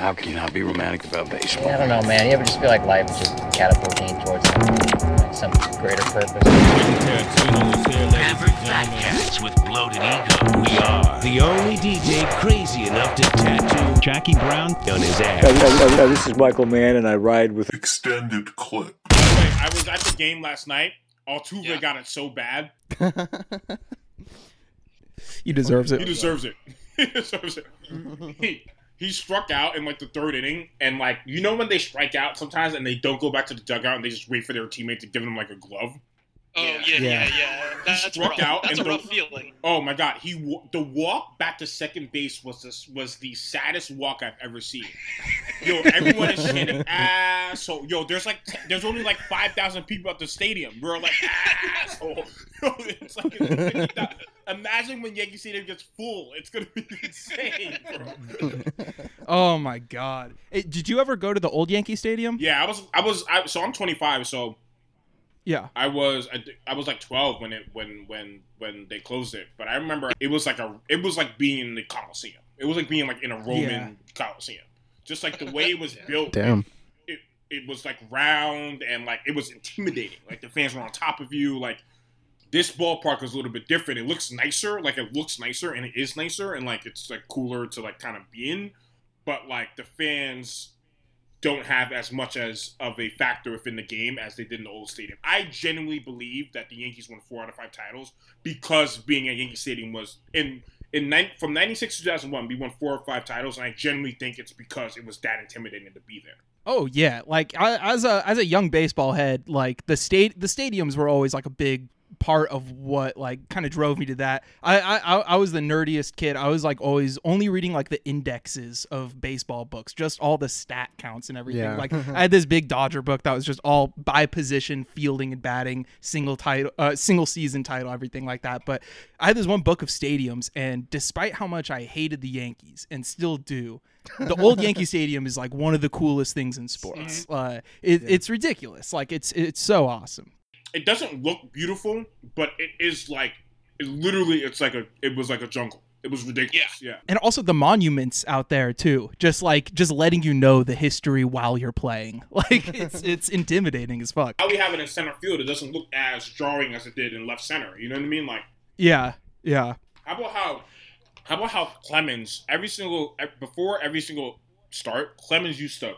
How can you not be romantic about baseball? I don't know, man. You ever just feel like life is just catapulting towards like, some greater purpose? Average fat cats with bloated ego. We are the only DJ crazy enough to tattoo Jackie Brown on his ass. this is Michael Mann, and I ride with Extended clip. Wait, I was at the game last night. Altuve got it so bad. He deserves He deserves it. he deserves it. He, he struck out in like the third inning, and like you know when they strike out sometimes and they don't go back to the dugout and they just wait for their teammate to give them like a glove. Oh yeah, yeah, Yeah. yeah. That's struck rough. out That's a and rough the- feeling. Oh my god, he wa- the walk back to second base was this was the saddest walk I've ever seen. Yo, everyone is chanting asshole. Yo, there's like there's only like five thousand people at the stadium. We're like asshole. Yo, it's like it's 50,000. Imagine when Yankee Stadium gets full. It's gonna be insane, bro. Oh my god. Hey, did you ever go to the old Yankee Stadium? Yeah, I was I was I, so I'm 25, so Yeah. I was I, I was like 12 when it when when when they closed it, but I remember it was like a it was like being in the Coliseum. It was like being like in a Roman Yeah. Coliseum. Just like the way it was built. Damn. It, it was like round and like it was intimidating. Like the fans were on top of you. Like this ballpark is a little bit different. It looks nicer. Like it looks nicer and it is nicer and like it's like cooler to like kind of be in. But like the fans don't have as much as of a factor within the game as they did in the old stadium. I genuinely believe that the Yankees won four out of five titles because being at Yankee Stadium was in in nine, from ninety six to two thousand one. We won four or five titles, and I genuinely think it's because it was that intimidating to be there. Oh yeah. Like I, as a as a young baseball head, like the state the stadiums were always like a big part of what like kind of drove me to that. I, I I- was the nerdiest kid. I was like always only reading like the indexes of baseball books, just all the stat counts and everything. Yeah. Like I had this big Dodger book that was just all by position, fielding and batting, single title, uh, single season title, everything like that. But I had this one book of stadiums, and despite how much I hated the Yankees and still do, the old Yankee Stadium is like one of the coolest things in sports. Uh, it, It's ridiculous. Like it's it's so awesome. It doesn't look beautiful, but it is like it literally. It's like a. It was like a jungle. It was ridiculous. Yeah. yeah. And also the monuments out there too, just like just letting you know the history while you're playing. Like it's it's intimidating as fuck. How we have it in center field, it doesn't look as jarring as it did in left center. You know what I mean? Like. Yeah, yeah. How about how? How about how Clemens every single before every single start, Clemens used to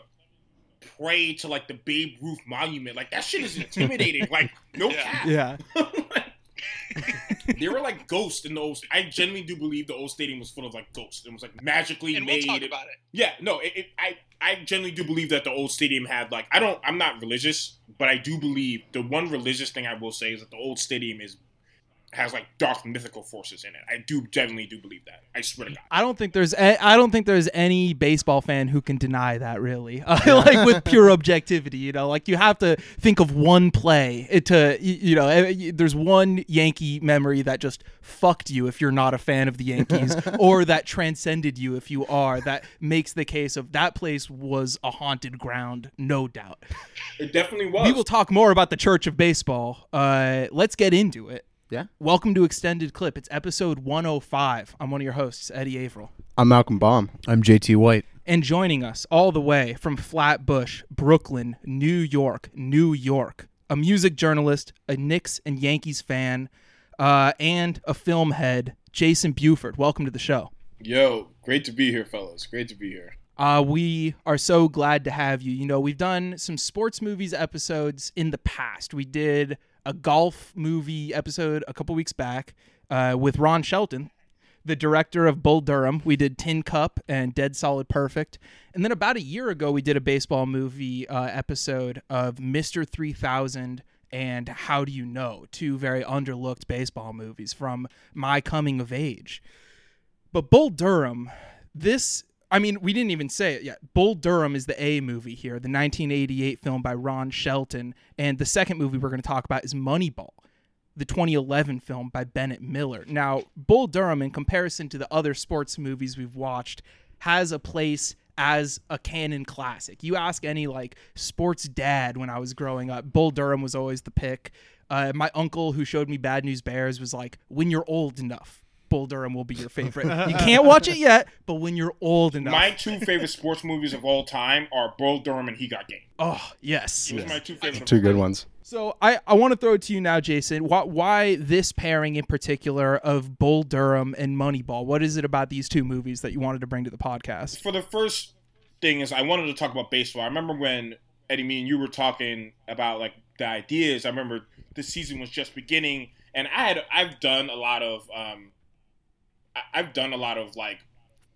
pray to like the Babe Ruth monument. Like that shit is intimidating. like no cap. Yeah. They were like ghosts in the old. I genuinely do believe the old stadium was full of like ghosts. It was like magically And we'll made. talk about it. Yeah, no, it, it, I I genuinely do believe that the old stadium had like I don't I'm not religious, but I do believe the one religious thing I will say is that the old stadium is has like dark mythical forces in it. I do genuinely do believe that. I swear to God. I don't think there's a, I don't think there's any baseball fan who can deny that really. Uh, like with pure objectivity, you know, like you have to think of one play it to you know, eh, there's one Yankee memory that just fucked you if you're not a fan of the Yankees or that transcended you if you are that makes the case of that place was a haunted ground, no doubt. It definitely was. We will talk more about the Church of Baseball. Uh, let's get into it. Yeah. Welcome to Extended Clip. It's episode 105. I'm one of your hosts, Eddie Averill. I'm Malcolm Baum. I'm JT White. And joining us all the way from Flatbush, Brooklyn, New York, New York, a music journalist, a Knicks and Yankees fan, uh, and a film head, Jayson Buford. Welcome to the show. Yo, great to be here, fellas. Great to be here. Uh, we are so glad to have you. You know, we've done some sports movies episodes in the past. We did a golf movie episode a couple weeks back uh, with Ron Shelton, the director of Bull Durham. We did Tin Cup and Dead Solid Perfect. And then about a year ago, we did a baseball movie uh, episode of Mr. 3000 and How Do You Know, two very underlooked baseball movies from my coming of age. But Bull Durham, this I mean, we didn't even say it yet. Bull Durham is the A movie here, the 1988 film by Ron Shelton, and the second movie we're going to talk about is Moneyball, the 2011 film by Bennett Miller. Now, Bull Durham, in comparison to the other sports movies we've watched, has a place as a canon classic. You ask any like sports dad when I was growing up, Bull Durham was always the pick. Uh, my uncle who showed me Bad News Bears was like, when you're old enough, Bull Durham will be your favorite. you can't watch it yet, but when you're old enough. My two favorite sports movies of all time are Bull Durham and He Got Game. oh yes. Those are my two favorite. Two good ones. So I, I want to throw it to you now, Jayson. Why, why this pairing in particular of Bull Durham and Moneyball? What is it about these two movies that you wanted to bring to the podcast? For the first thing is, I wanted to talk about baseball. I remember when Eddie, me and you were talking about like the ideas. I remember the season was just beginning, and I had I've done a lot of um, I- I've done a lot of like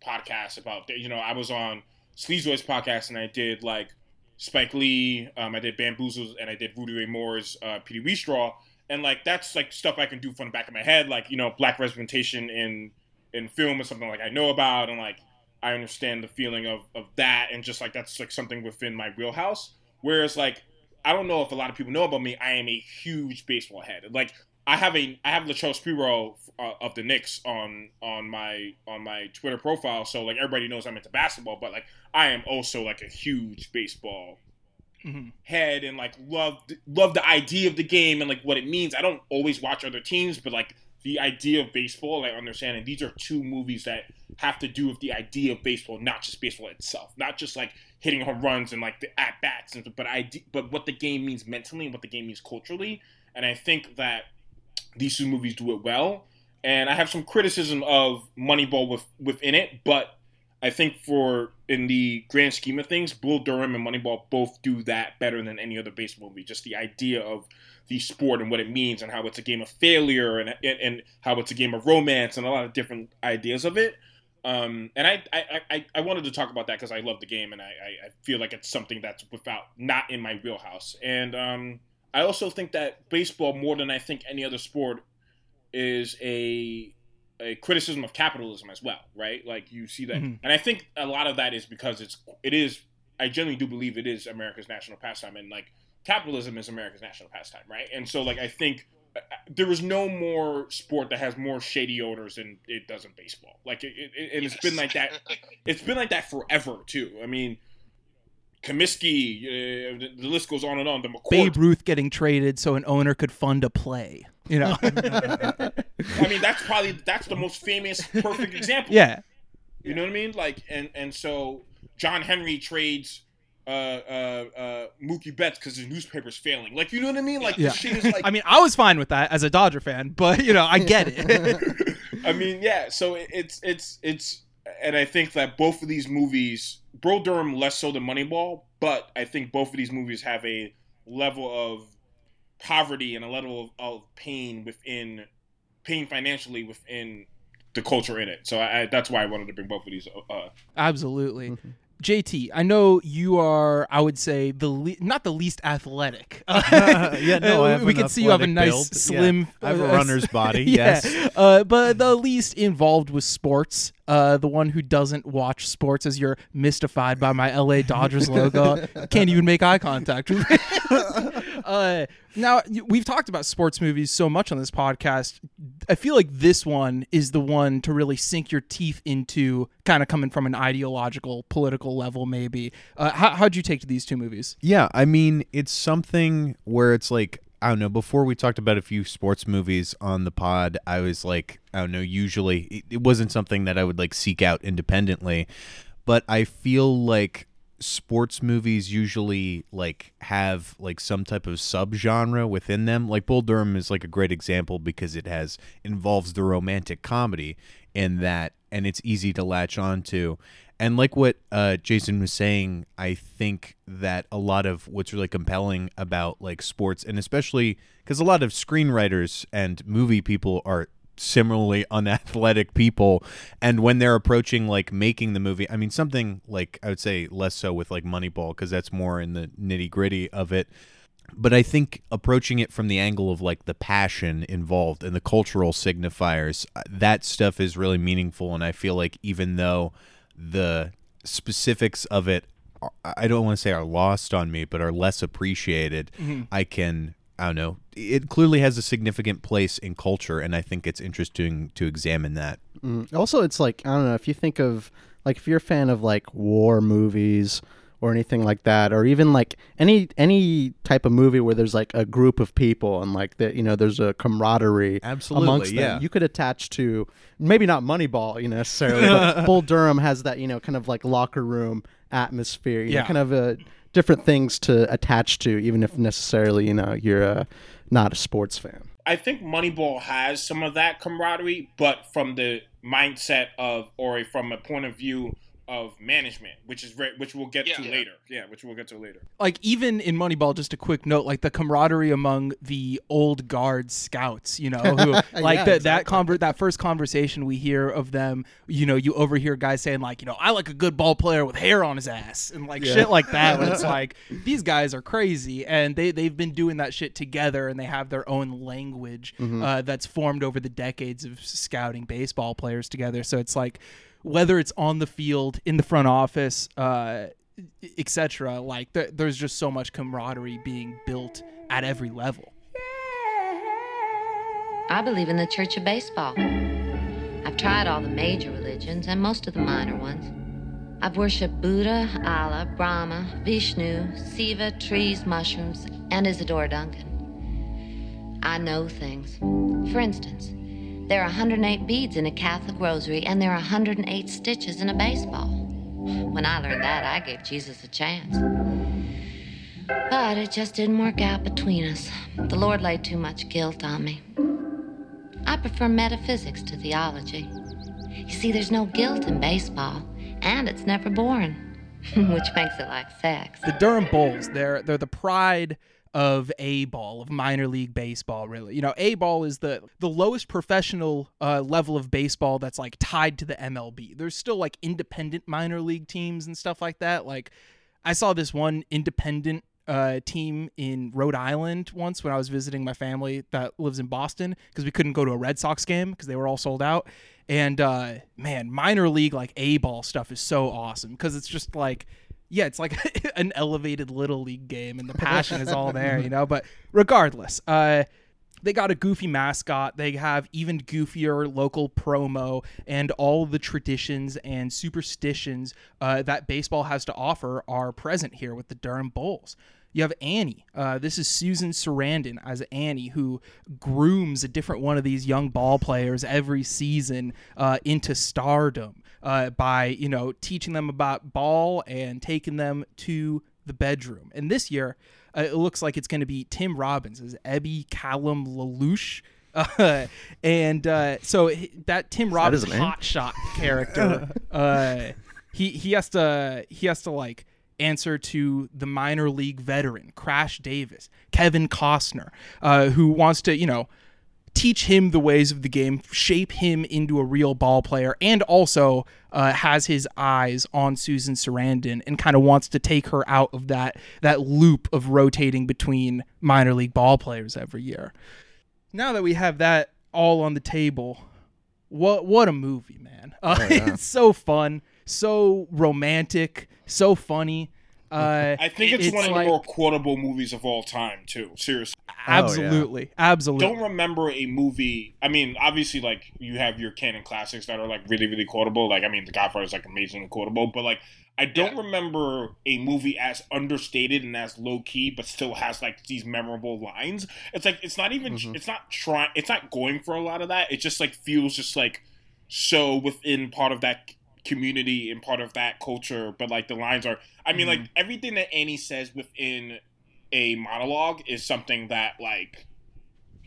podcasts about you know I was on Sleazoids podcast and I did like Spike Lee, um, I did Bamboozled, and I did Rudy Ray Moore's uh, Petey Wheatstraw, and like that's like stuff I can do from the back of my head, like you know black representation in in film is something like I know about, and like I understand the feeling of of that, and just like that's like something within my wheelhouse. Whereas like I don't know if a lot of people know about me, I am a huge baseball head. Like I have a I have Latrell Sprewell uh, of the Knicks on on my on my Twitter profile, so like everybody knows I'm into basketball, but like I am also like a huge baseball Mhm. head and like love love the idea of the game and like what it means. I don't always watch other teams, but like the idea of baseball, I understand. And these are two movies that have to do with the idea of baseball, not just baseball itself, not just like hitting home runs and like the at bats, but I but what the game means mentally and what the game means culturally. And I think that these two movies do it well. And I have some criticism of Moneyball with within it, but I think for in the grand scheme of things, Bull Durham and Moneyball both do that better than any other baseball movie. Just the idea of the sport and what it means, and how it's a game of failure, and and, and how it's a game of romance, and a lot of different ideas of it. Um, and I, I, I, I wanted to talk about that because I love the game, and I, I, I feel like it's something that's without not in my wheelhouse. And um, I also think that baseball, more than I think any other sport, is a a criticism of capitalism as well, right? Like you see that, Mhm. and I think a lot of that is because it's it is. I genuinely do believe it is America's national pastime, and like capitalism is America's national pastime, right? And so, like, I think uh, there is no more sport that has more shady owners than it does in baseball. Like, it, it, and it's been like that. It's been like that forever too. I mean, Comiskey, uh, the, the list goes on and on. The McCourt, Babe Ruth getting traded so an owner could fund a play. You know? I mean, that's probably that's the most famous, perfect example. yeah. You know what I mean? Like, and and so John Henry trades uh, uh, uh, Mookie Betts because his newspaper's failing. Like, you know what I mean? Like, Yeah. the shit is like. I mean, I was fine with that as a Dodger fan, but you know, I get it. I mean, yeah. So it- it's it's it's, and I think that both of these movies, Bull Durham less so than Moneyball, but I think both of these movies have a level of poverty and a level of, of pain within pain financially within the culture in it. So I, I, that's why I wanted to bring both of these. Uh, Absolutely. JT, I know you are, I would say, the le- not the least athletic. yeah, no, we can see you have a nice, build. Yeah. slim. I have a uh, runner's body. yeah. Yes. Uh, but the least involved with sports, uh, the one who doesn't watch sports, as you're mystified by my LA Dodgers logo, can't even make eye contact with me. Uh, now we've talked about sports movies so much on this podcast. I feel like this one is the one to really sink your teeth into, kind of coming from an ideological, political level, maybe. Uh, how, how'd you take to these two movies? Yeah, I mean, it's something where it's like I don't know. Before we talked about a few sports movies on the pod, I was like, I don't know. Usually, it, it wasn't something that I would like seek out independently, but I feel like sports movies usually like have like some type of subgenre within them. Like Bull Durham is like a great example because it has involves the romantic comedy in that, and it's easy to latch onto. And like what uh, Jayson was saying, I think that a lot of what's really compelling about like sports, and especially because a lot of screenwriters and movie people are similarly unathletic people, and when they're approaching like making the movie, I mean something like I would say less so with like Moneyball because that's more in the nitty gritty of it but I think approaching it from the angle of like the passion involved and the cultural signifiers, uh, that stuff is really meaningful. And I feel like even though the specifics of it, I don't want to say are lost on me, but are less appreciated, I can. I don't know. It clearly has a significant place in culture, and I think it's interesting to examine that. Mm. Also, it's like I don't know if you think of like if you're a fan of like war movies or anything like that, or even like any any type of movie where there's like a group of people and like that, you know, there's a camaraderie Absolutely, amongst them. yeah. You could attach to maybe not Moneyball, you know, necessarily, but Bull Durham has that, you know, kind of like locker room atmosphere, you know, Yeah. kind of uh, different things to attach to, even if necessarily, you know, you're uh, not a sports fan. I think Moneyball has some of that camaraderie, but from the mindset of, or from a point of view of management, which is very, which we'll get to Yeah. later. Yeah, which we'll get to later. like even in Moneyball, just a quick note, like the camaraderie among the old guard scouts, you know, who like Yeah, the, that exactly. conver- that first conversation we hear of them, you know, you overhear guys saying like, you know, I like a good ball player with hair on his ass and like shit like that. It's like these guys are crazy and they they've been doing that shit together and they have their own language uh, that's formed over the decades of scouting baseball players together. So it's like whether it's on the field in the front office. Uh, etc. Like th- there's just so much camaraderie being built at every level. I believe in the Church of Baseball. I've tried all the major religions and most of the minor ones. I've worshipped Buddha, Allah, Brahma, Vishnu, Siva, trees, mushrooms, and Isadora Duncan. I know things. For instance, there are 108 beads in a Catholic rosary, and there are 108 stitches in a baseball. When I learned that, I gave Jesus a chance. But it just didn't work out between us. The Lord laid too much guilt on me. I prefer metaphysics to theology. You see, there's no guilt in baseball, and it's never boring, which makes it like sex. The Durham Bulls, they're they're the pride of A ball of minor league baseball. Really, you know, A ball is the the lowest professional uh, level of baseball that's like tied to the MLB. There's still like independent minor league teams and stuff like that. Like I saw this one independent uh, team in Rhode Island once when I was visiting my family that lives in Boston because we couldn't go to a Red Sox game because they were all sold out. And uh, man, minor league like A ball stuff is so awesome because it's just like, yeah, it's like an elevated little league game and the passion is all there, you know. But regardless, uh, they got a goofy mascot. They have even goofier local promo, and all the traditions and superstitions uh, that baseball has to offer are present here with the Durham Bulls. You have Annie. Uh, this is Susan Sarandon as Annie, who grooms a different one of these young ball players every season uh, into stardom uh, by you know teaching them about ball and taking them to the bedroom. And this year, uh, it looks like it's going to be Tim Robbins as Ebby Calvin LaLoosh. Uh, and uh, so that Tim Robbins his name? hot shot character, uh, he he has to he has to like answer to the minor league veteran Crash Davis, Kevin Costner, uh, who wants to you know teach him the ways of the game, shape him into a real ball player, and also uh, has his eyes on Susan Sarandon and kind of wants to take her out of that that loop of rotating between minor league ball players every year. Now that we have that all on the table, what what a movie, man! Uh, it's so fun, so romantic, so funny. Uh, I think it's, one of like- the more quotable movies of all time, too. Seriously. absolutely, absolutely. don't remember a movie. I mean, obviously, like you have your canon classics that are like really, really quotable. Like, I mean, The Godfather is like amazingly quotable, but like, I don't remember a movie as understated and as low key, but still has like these memorable lines. It's like it's not even Mm-hmm. it's not trying it's not going for a lot of that. It just like feels just like so within part of that community and part of that culture. But like the lines are, I mean, like mm-hmm. everything that Annie says within a monologue is something that like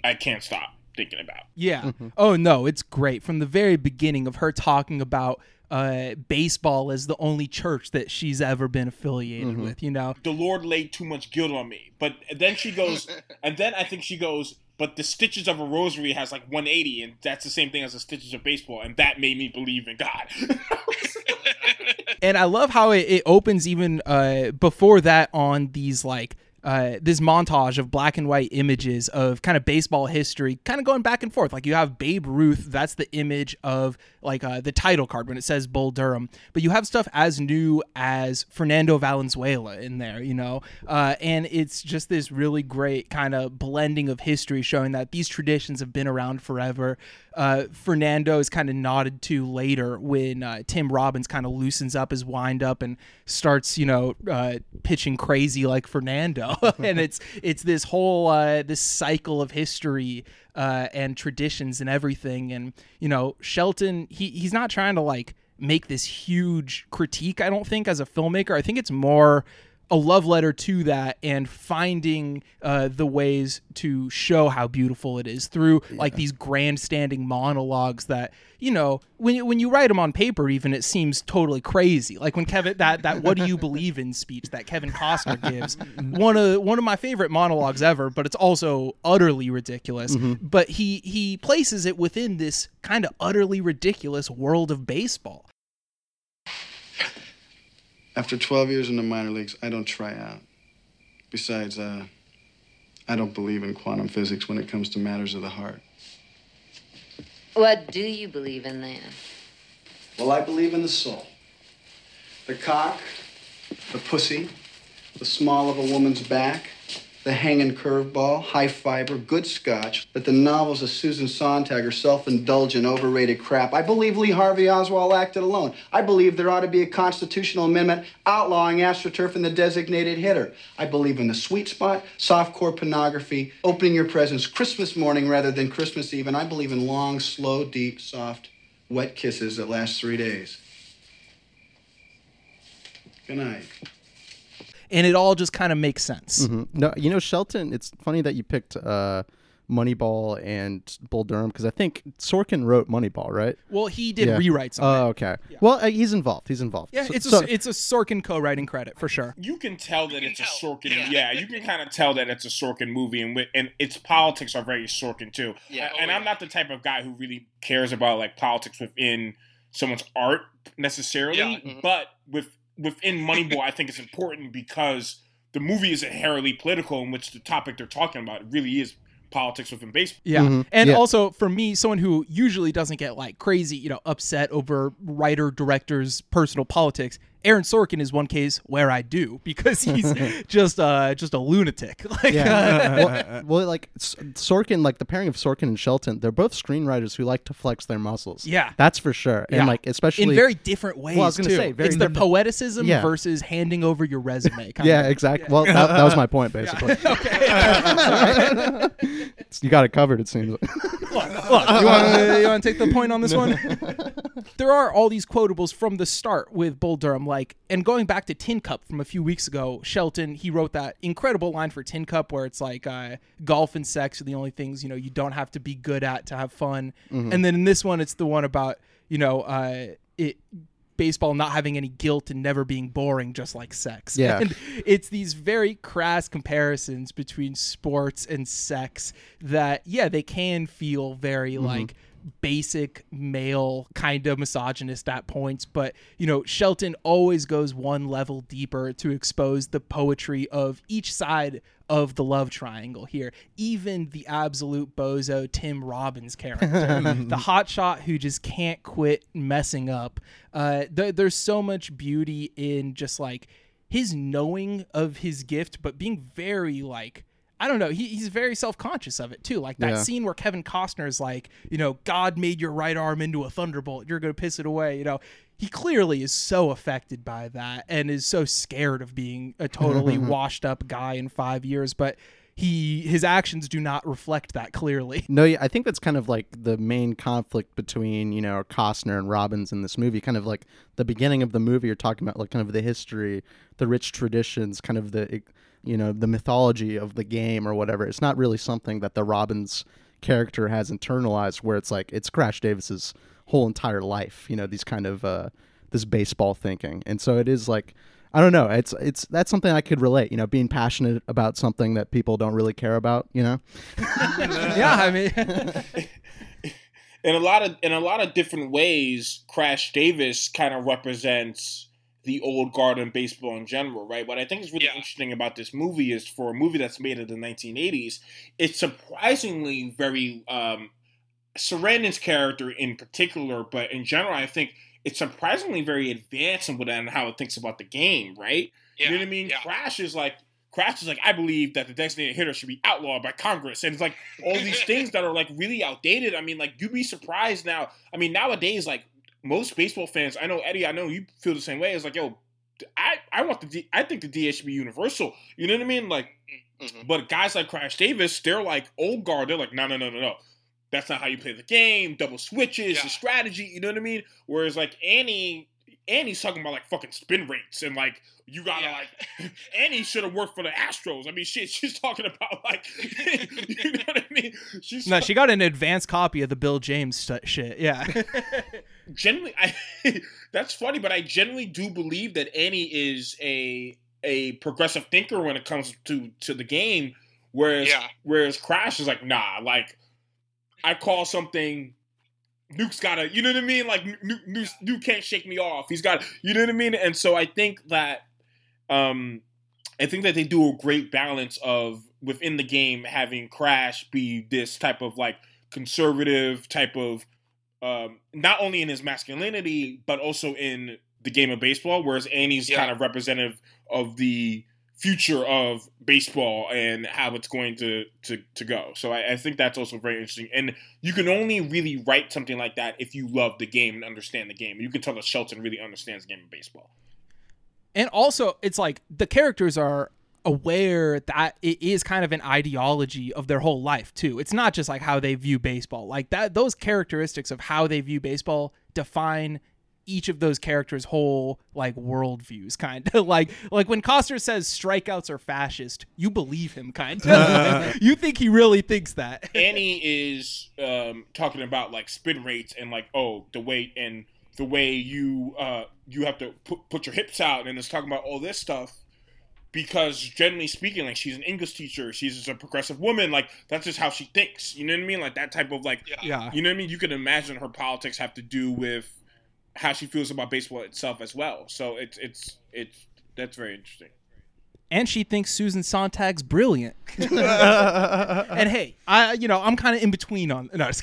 I can't stop thinking about. Yeah. Mm-hmm. Oh no, it's great from the very beginning of her talking about uh, baseball as the only church that she's ever been affiliated mm-hmm. with. You know, The Lord laid too much guilt on me. But then she goes, and then I think she goes, but the stitches of a rosary has like 180, and that's the same thing as the stitches of baseball, and that made me believe in God. and I love how it, it opens even uh, before that on these like. Uh, this montage of black and white images of kind of baseball history, kind of going back and forth. Like you have Babe Ruth, that's the image of like uh, the title card when it says Bull Durham, but you have stuff as new as Fernando Valenzuela in there, you know, uh, and it's just this really great kind of blending of history, showing that these traditions have been around forever. Uh, Fernando is kind of nodded to later when uh, Tim Robbins kind of loosens up his wind up and starts, you know, uh, pitching crazy like Fernando, and it's it's this whole uh, this cycle of history uh, and traditions and everything. And you know, Shelton, he he's not trying to like make this huge critique. I don't think as a filmmaker. I think it's more a love letter to that and finding uh, the ways to show how beautiful it is through like these grandstanding monologues that you know when you, when you write them on paper even it seems totally crazy. Like when Kevin that that what do you believe in speech that Kevin Costner gives one of one of my favorite monologues ever but it's also utterly ridiculous. But he he places it within this kind of utterly ridiculous world of baseball After 12 years in the minor leagues, I don't try out. Besides, uh, I don't believe in quantum physics when it comes to matters of the heart. What do you believe in then? Well, I believe in the soul. The cock, the pussy, the small of a woman's back, the hanging curveball, high fiber, good scotch, that the novels of Susan Sontag are self-indulgent, overrated crap. I believe Lee Harvey Oswald acted alone. I believe there ought to be a constitutional amendment outlawing astroturf and the designated hitter. I believe in the sweet spot, softcore pornography, opening your presents Christmas morning rather than Christmas Eve, and I believe in long, slow, deep, soft, wet kisses that last three days. Good night. And it all just kind of makes sense Mhm. No, you know Shelton. It's funny that you picked uh, Moneyball and Bull Durham because I think Sorkin wrote Moneyball, right? well he did Yeah. rewrites on it. Oh, okay. Well, uh, he's involved. He's involved. Yeah, So- it's a so- it's a Sorkin co-writing credit for sure. you can tell that it's a Sorkin. Yeah, you can kind of tell that it's a Sorkin movie, and and its politics are very Sorkin too. Yeah. and I'm not the type of guy who really cares about like politics within someone's art necessarily, Yeah. but with within Moneyball, I think it's important because the movie is inherently political, in which the topic they're talking about really is politics within baseball. Yeah. Mhm. And Yeah. also for me, someone who usually doesn't get like crazy, you know, upset over writer director's personal politics, Aaron Sorkin is one case where I do because he's just uh just a lunatic. Like Yeah. uh, well, well, like Sorkin, like the pairing of Sorkin and Shelton, they're both screenwriters who like to flex their muscles. Yeah. that's for sure. Yeah. And like especially in very different ways. Well, I was gonna too. say, it's the poeticism Yeah. versus handing over your resume. Kind yeah, of. exactly. Well, that, that was my point basically. you got it covered. It seems. Look, you want to you want to take the point on this one? there are all these quotables from the start with Bull Durham, like, and going back to Tin Cup from a few weeks ago, Shelton he wrote that incredible line for Tin Cup where it's like, uh, golf and sex are the only things you know you don't have to be good at to have fun, and then in this one it's the one about you know uh, it baseball not having any guilt and never being boring just like sex. Yeah. and it's these very crass comparisons between sports and sex that yeah they can feel very like basic male kind of misogynist at points but you know shelton always goes one level deeper to expose the poetry of each side of the love triangle here even the absolute bozo tim robbins character. The hotshot who just can't quit messing up. Uh th- there's so much beauty in just like his knowing of his gift, but being very like I don't know. He, he's very self conscious of it too. Like that Yeah. scene where Kevin Costner is like, you know, God made your right arm into a thunderbolt. You're gonna piss it away. You know, he clearly is so affected by that and is so scared of being a totally washed up guy in five years. But he his actions do not reflect that clearly. No, I think that's kind of like the main conflict between you know Costner and Robbins in this movie. Kind of like the beginning of the movie, you're talking about like kind of the history, the rich traditions, kind of the you know the mythology of the game or whatever. It's not really something that the Robbins character has internalized, where it's like it's Crash Davis's whole entire life. You know these kind of uh, this baseball thinking, and so it is like. I don't know. It's it's that's something I could relate. You know, being passionate about something that people don't really care about. You know. yeah, I mean, in a lot of in a lot of different ways, Crash Davis kind of represents the old guard in baseball in general, right? What I think is really interesting about this movie is for a movie that's made in the 1980s, it's surprisingly very um, Sarandon's character in particular, but in general, I think it's surprisingly very advanced in what and how it thinks about the game, right? you know what I mean? Crash is like Crash is like, I believe that the designated hitter should be outlawed by Congress, and it's like all these things that are like really outdated. I mean, like you'd be surprised now. I mean, nowadays, like most baseball fans, I know Eddie, I know you feel the same way. It's like, yo, I I want the D, I think the DH should be universal. You know what I mean? Like, mm-hmm. but guys like Crash Davis, they're like old guard. They're like, no, no, no, no, no. That's not how you play the game. Double switches, the strategy. You know what I mean? Whereas like Annie, Annie's talking about like fucking spin rates and like you gotta like Annie should have worked for the Astros. I mean, shit, she's talking about like you know what I mean? She's No, she got an advanced copy of the Bill James st- shit. Yeah. Generally I that's funny, but I generally do believe that Annie is a a progressive thinker when it comes to to the game, whereas whereas Crash is like, nah, like I call something. Nuke's gotta, you know what I mean? Like Nuke, Nuke, Nuke can't shake me off. He's got, you know what I mean? And so I think that, um, I think that they do a great balance of within the game having Crash be this type of like conservative type of, um, not only in his masculinity but also in the game of baseball. Whereas Annie's kind of representative of the future of baseball and how it's going to to, to go. So I, I think that's also very interesting. And you can only really write something like that if you love the game and understand the game. You can tell that Shelton really understands the game of baseball. And also, it's like the characters are aware that it is kind of an ideology of their whole life too. It's not just like how they view baseball. Like that those characteristics of how they view baseball define each of those characters' whole like worldviews, kind of like like when Costner says strikeouts are fascist, you believe him, kind of. you think he really thinks that. Annie is um, talking about like spin rates and like oh the weight and the way you uh, you have to put, put your hips out and it's talking about all this stuff because generally speaking like she's an english teacher. She's just a progressive woman. Like that's just how she thinks. You know what i mean? Like that type of like Yeah. you know what i mean? You can imagine her politics have to do with how she feels about baseball itself as well. So it's it's it's that's very interesting and she thinks Susan Sontag's brilliant. and hey, I you know I'm kind of in between on. No, it,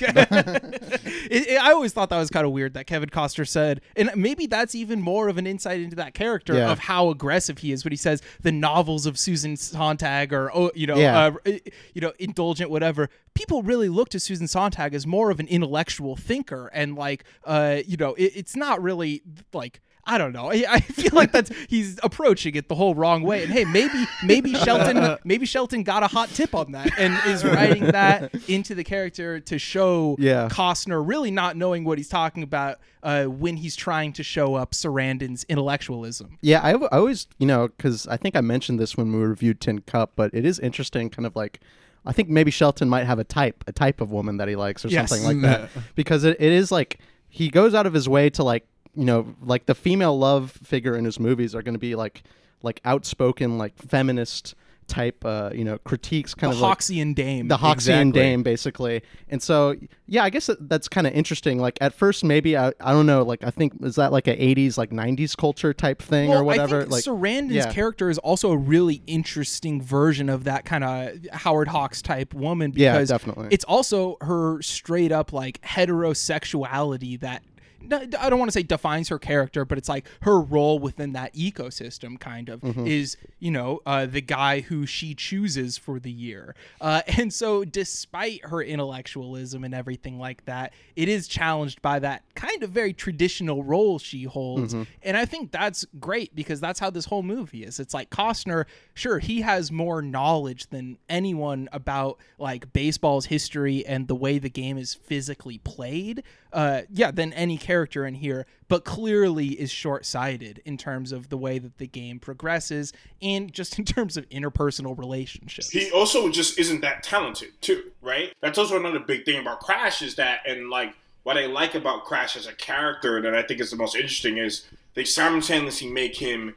it, I always thought that was kind of weird that Kevin Costner said, and maybe that's even more of an insight into that character Yeah. of how aggressive he is when he says the novels of Susan Sontag or oh you know Yeah. uh, you know indulgent whatever. People really look to Susan Sontag as more of an intellectual thinker, and like uh you know it, it's not really like. I don't know. I, I feel like that's he's approaching it the whole wrong way. And hey, maybe maybe Shelton maybe Shelton got a hot tip on that and is writing that into the character to show Yeah. Costner really not knowing what he's talking about uh, when he's trying to show up Sarandon's intellectualism. Yeah, I, I always, you know, because I think I mentioned this when we reviewed Tin Cup, but it is interesting, kind of like, I think maybe Shelton might have a type, a type of woman that he likes or Yes. something like that, because it, it is like he goes out of his way to like, you know, like the female love figure in his movies are going to be like, like outspoken, like feminist type, uh, you know, critiques, kind The of like- dame. the Hawksian Exactly. dame, basically. And so, yeah, I guess that, that's kind of interesting. Like at first, maybe I, I don't know. Like I think is that like a '80s like '90s culture type thing well, or whatever. I think like Sarandon's yeah. character is also a really interesting version of that kind of Howard Hawks type woman Yeah, because definitely. it's also her straight up like heterosexuality that I don't want to say defines her character, but it's like her role within that ecosystem, kind of, Mhm. is, you know, uh, the guy who she chooses for the year. Uh, and so, despite her intellectualism and everything like that, it is challenged by that kind of very traditional role she holds. Mhm. And I think that's great because that's how this whole movie is. It's like Costner, sure, he has more knowledge than anyone about like baseball's history and the way the game is physically played. Uh, yeah, than any character in here, but clearly is short sighted in terms of the way that the game progresses and just in terms of interpersonal relationships. He also just isn't that talented too, right? That's also another big thing about Crash is that, and like what I like about Crash as a character that I think is the most interesting is they simultaneously make him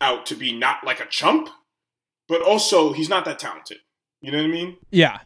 out to be not like a chump, but also he's not that talented. You know what I mean? Yeah.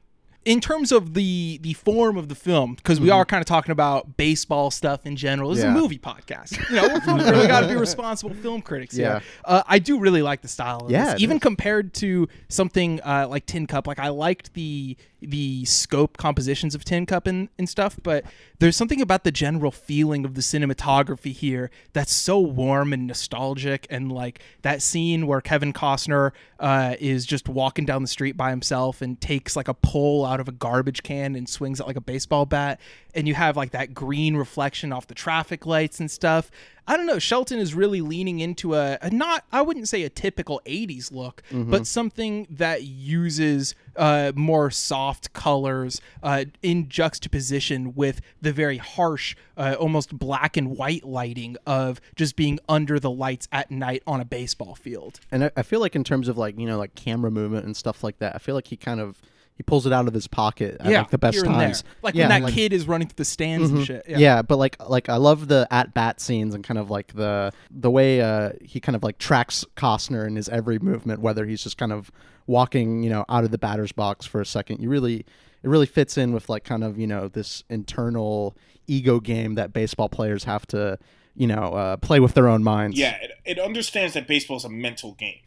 In terms of the the form of the film, because we are kind of talking about baseball stuff in general. This is Mm-hmm. A movie podcast. You know, we're we got to be responsible film critics Yeah. here. Uh, I do really like the style of Yeah, this, even is. compared to something uh, like Tin Cup. Like I liked the the scope compositions of Tin Cup and, and stuff, but there's something about the general feeling of the cinematography here that's so warm and nostalgic. And like that scene where Kevin Costner uh, is just walking down the street by himself and takes like a pole out of a garbage can and swings it like a baseball bat. And you have like that green reflection off the traffic lights and stuff. I don't know. Shelton is really leaning into a, a not, I wouldn't say a typical 80s look, but something that uses uh, more soft colors uh, in juxtaposition with the very harsh, uh, almost black and white lighting of just being under the lights at night on a baseball field. And I, I feel like in terms of like you know like camera movement and stuff like that, I feel like he kind of he pulls it out of his pocket at like the best here and there. times. Like yeah, when that kid is running through the stands and shit. Yeah. Yeah. but like like I love the at bat scenes and kind of like the the way uh he kind of like tracks Costner in his every movement, whether he's just kind of walking, you know, out of the batter's box for a second. You really it really fits in with like kind of, you know, this internal ego game that baseball players have to, you know, uh, play with their own minds. Yeah, it, it understands that baseball is a mental game.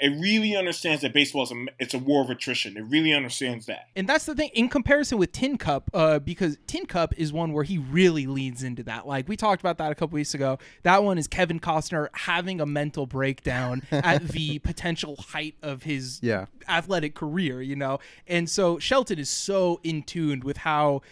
It really understands that baseball is a it's a war of attrition. It really understands that. And that's the thing in comparison with Tin Cup, uh, because Tin Cup is one where he really leans into that. Like we talked about that a couple weeks ago. That one is Kevin Costner having a mental breakdown at the potential height of his Yeah. athletic career, you know? And so Shelton is so in tune with how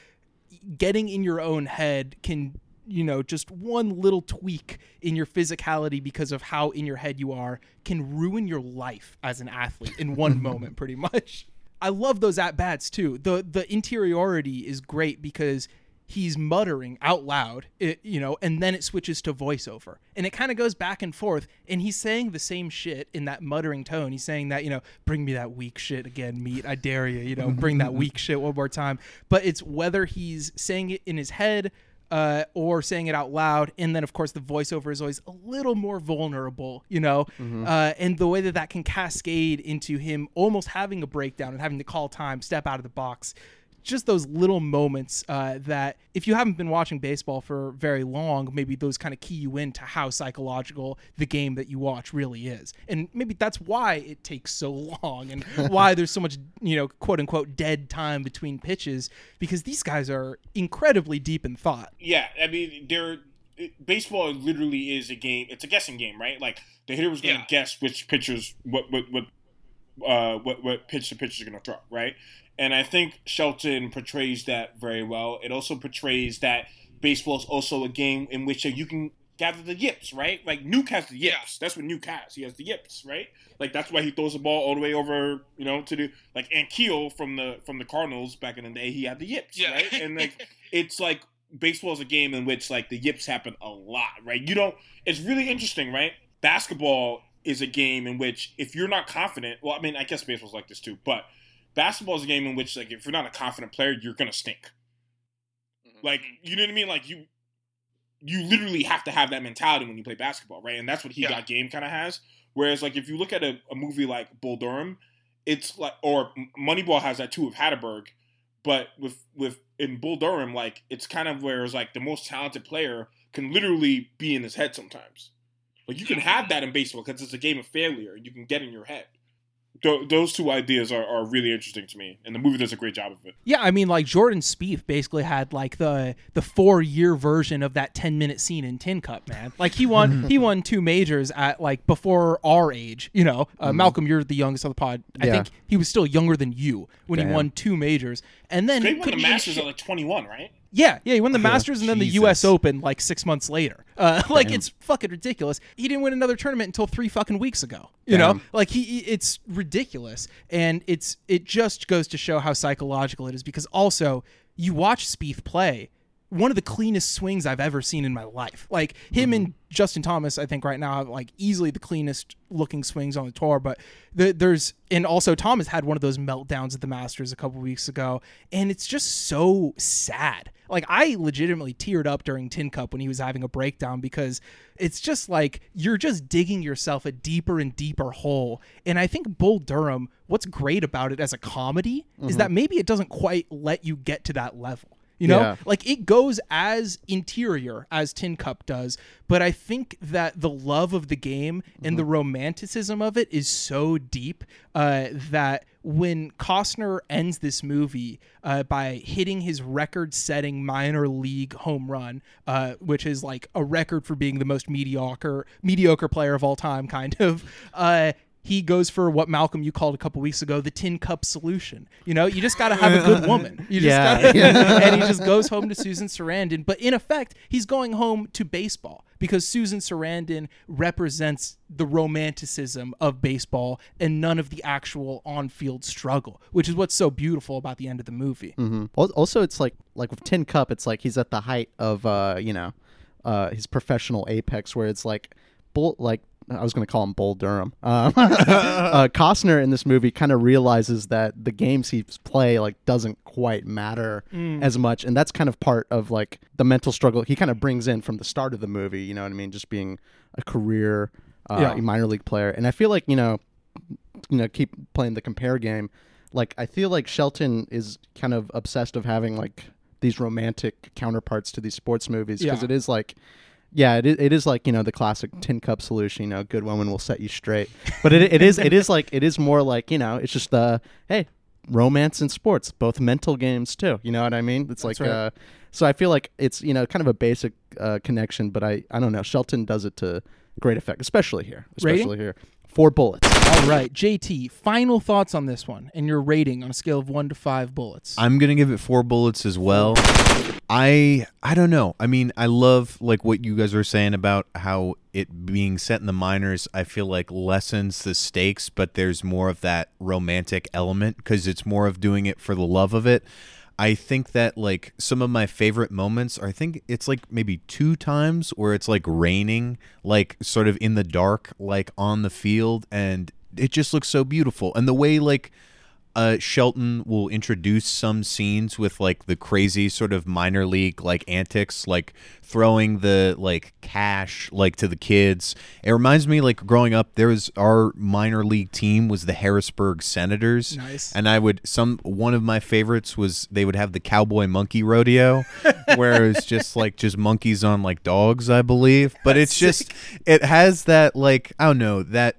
getting in your own head can you know just one little tweak in your physicality because of how in your head you are can ruin your life as an athlete in one moment pretty much. I love those at bats too. The the interiority is great because he's muttering out loud it, you know and then it switches to voiceover. And it kind of goes back and forth and he's saying the same shit in that muttering tone. He's saying that you know bring me that weak shit again meat. I dare you you know bring that weak shit one more time. But it's whether he's saying it in his head uh, or saying it out loud. And then, of course, the voiceover is always a little more vulnerable, you know? Uh, and the way that that can cascade into him almost having a breakdown and having to call time, step out of the box. Just those little moments uh, that, if you haven't been watching baseball for very long, maybe those kind of key you into how psychological the game that you watch really is. And maybe that's why it takes so long and why there's so much, you know, quote unquote, dead time between pitches because these guys are incredibly deep in thought. Yeah, I mean, there. Baseball literally is a game. It's a guessing game, right? Like the hitter was going to Yeah. guess which pitchers, what what what, uh, what what pitch the pitcher's going to throw, right? And I think Shelton portrays that very well. It also portrays that baseball is also a game in which you can gather the yips, right? Like Nuke has the yips. That's what Nuke has. He has the yips, right? Like that's why he throws the ball all the way over, you know, to the like Ankiel from the from the Cardinals back in the day. He had the yips, Yeah. right? And like it's like baseball is a game in which like the yips happen a lot, right? You don't. It's really interesting, right? Basketball is a game in which if you're not confident, well, I mean, I guess baseball's like this too, but basketball is a game in which like if you're not a confident player, you're gonna stink. Mm-hmm. Like you know what I mean? Like you, you literally have to have that mentality when you play basketball, right? And that's what he Yeah. got game kind of has. Whereas like if you look at a, a movie like Bull Durham, it's like or Moneyball has that too of Hatteberg, but with with in Bull Durham, like it's kind of where it's like the most talented player can literally be in his head sometimes. Like you can have that in baseball because it's a game of failure. And you can get in your head. Th- those two ideas are, are really interesting to me, and the movie does a great job of it. Yeah, I mean, like Jordan Spieth basically had like the the four year version of that ten minute scene in Tin Cup, man. Like he won he won two majors at like before our age. You know, uh, Malcolm, you're the youngest on the pod. I Yeah. think he was still younger than you when he won two majors, and then They won the Masters shit. at like 21, right? Yeah, yeah, he won the Masters and then the U.S. Open like six months later. Uh, like it's fucking ridiculous. He didn't win another tournament until three fucking weeks ago. You know, like he, he- it's ridiculous, and it's it just goes to show how psychological it is. Because also, you watch Spieth play, one of the cleanest swings I've ever seen in my life. Like him and mm-hmm. Justin Thomas, I think right now have like easily the cleanest looking swings on the tour. But the, there's and also Thomas had one of those meltdowns at the Masters a couple weeks ago, and it's just so sad. Like I legitimately teared up during Tin Cup when he was having a breakdown because it's just like you're just digging yourself a deeper and deeper hole. And I think Bull Durham, what's great about it as a comedy is mm-hmm. that maybe it doesn't quite let you get to that level. You know, Yeah. like it goes as interior as Tin Cup does, but I think that the love of the game and the romanticism of it is so deep uh, that when Costner ends this movie uh, by hitting his record-setting minor league home run, uh, which is like a record for being the most mediocre mediocre player of all time, kind of. Uh, he goes for what Malcolm you called a couple weeks ago the tin cup solution. You know, you just got to have a good woman. You just Yeah. gotta, Yeah. and he just goes home to Susan Sarandon. But in effect, he's going home to baseball because Susan Sarandon represents the romanticism of baseball and none of the actual on-field struggle, which is what's so beautiful about the end of the movie. hmm Also, it's like like with Tin Cup, it's like he's at the height of uh, you know, uh, his professional apex, where it's like, bull like I was going to call him Bull Durham. Um, uh, Costner in this movie kind of realizes that the games he play like doesn't quite matter Mm. as much, and that's kind of part of like the mental struggle he kind of brings in from the start of the movie. You know what I mean? Just being a career uh, Yeah. minor league player, and I feel like you know you know keep playing the compare game like i feel like shelton is kind of obsessed of having like these romantic counterparts to these sports movies because Yeah. it is like yeah it is, it is like you know the classic tin cup solution you know good woman will set you straight but it, it is it is like it is more like you know it's just the hey romance and sports both mental games too you know what i mean it's like right. uh so i feel like it's you know kind of a basic uh, connection but i i don't know shelton does it to great effect especially here Rating? especially here four bullets All right, JT, final thoughts on this one and your rating on a scale of 1 to 5 bullets. I'm gonna give it four bullets as well. I I don't know. I mean, I love like what you guys are saying about how it being set in the minors. I feel like lessens the stakes, but there's more of that romantic element because it's more of doing it for the love of it. I think that like some of my favorite moments are I think it's like maybe two times where it's like raining, like sort of in the dark, like on the field, and it just looks so beautiful. And the way like uh, Shelton will introduce some scenes with like the crazy sort of minor league like antics, like throwing the like cash like to the kids. It reminds me like growing up, there was our minor league team was the Harrisburg Senators, Nice. and I would some one of my favorites was they would have the cowboy monkey rodeo, where it's just like just monkeys on like dogs, I believe. But it's just it has that like I don't know that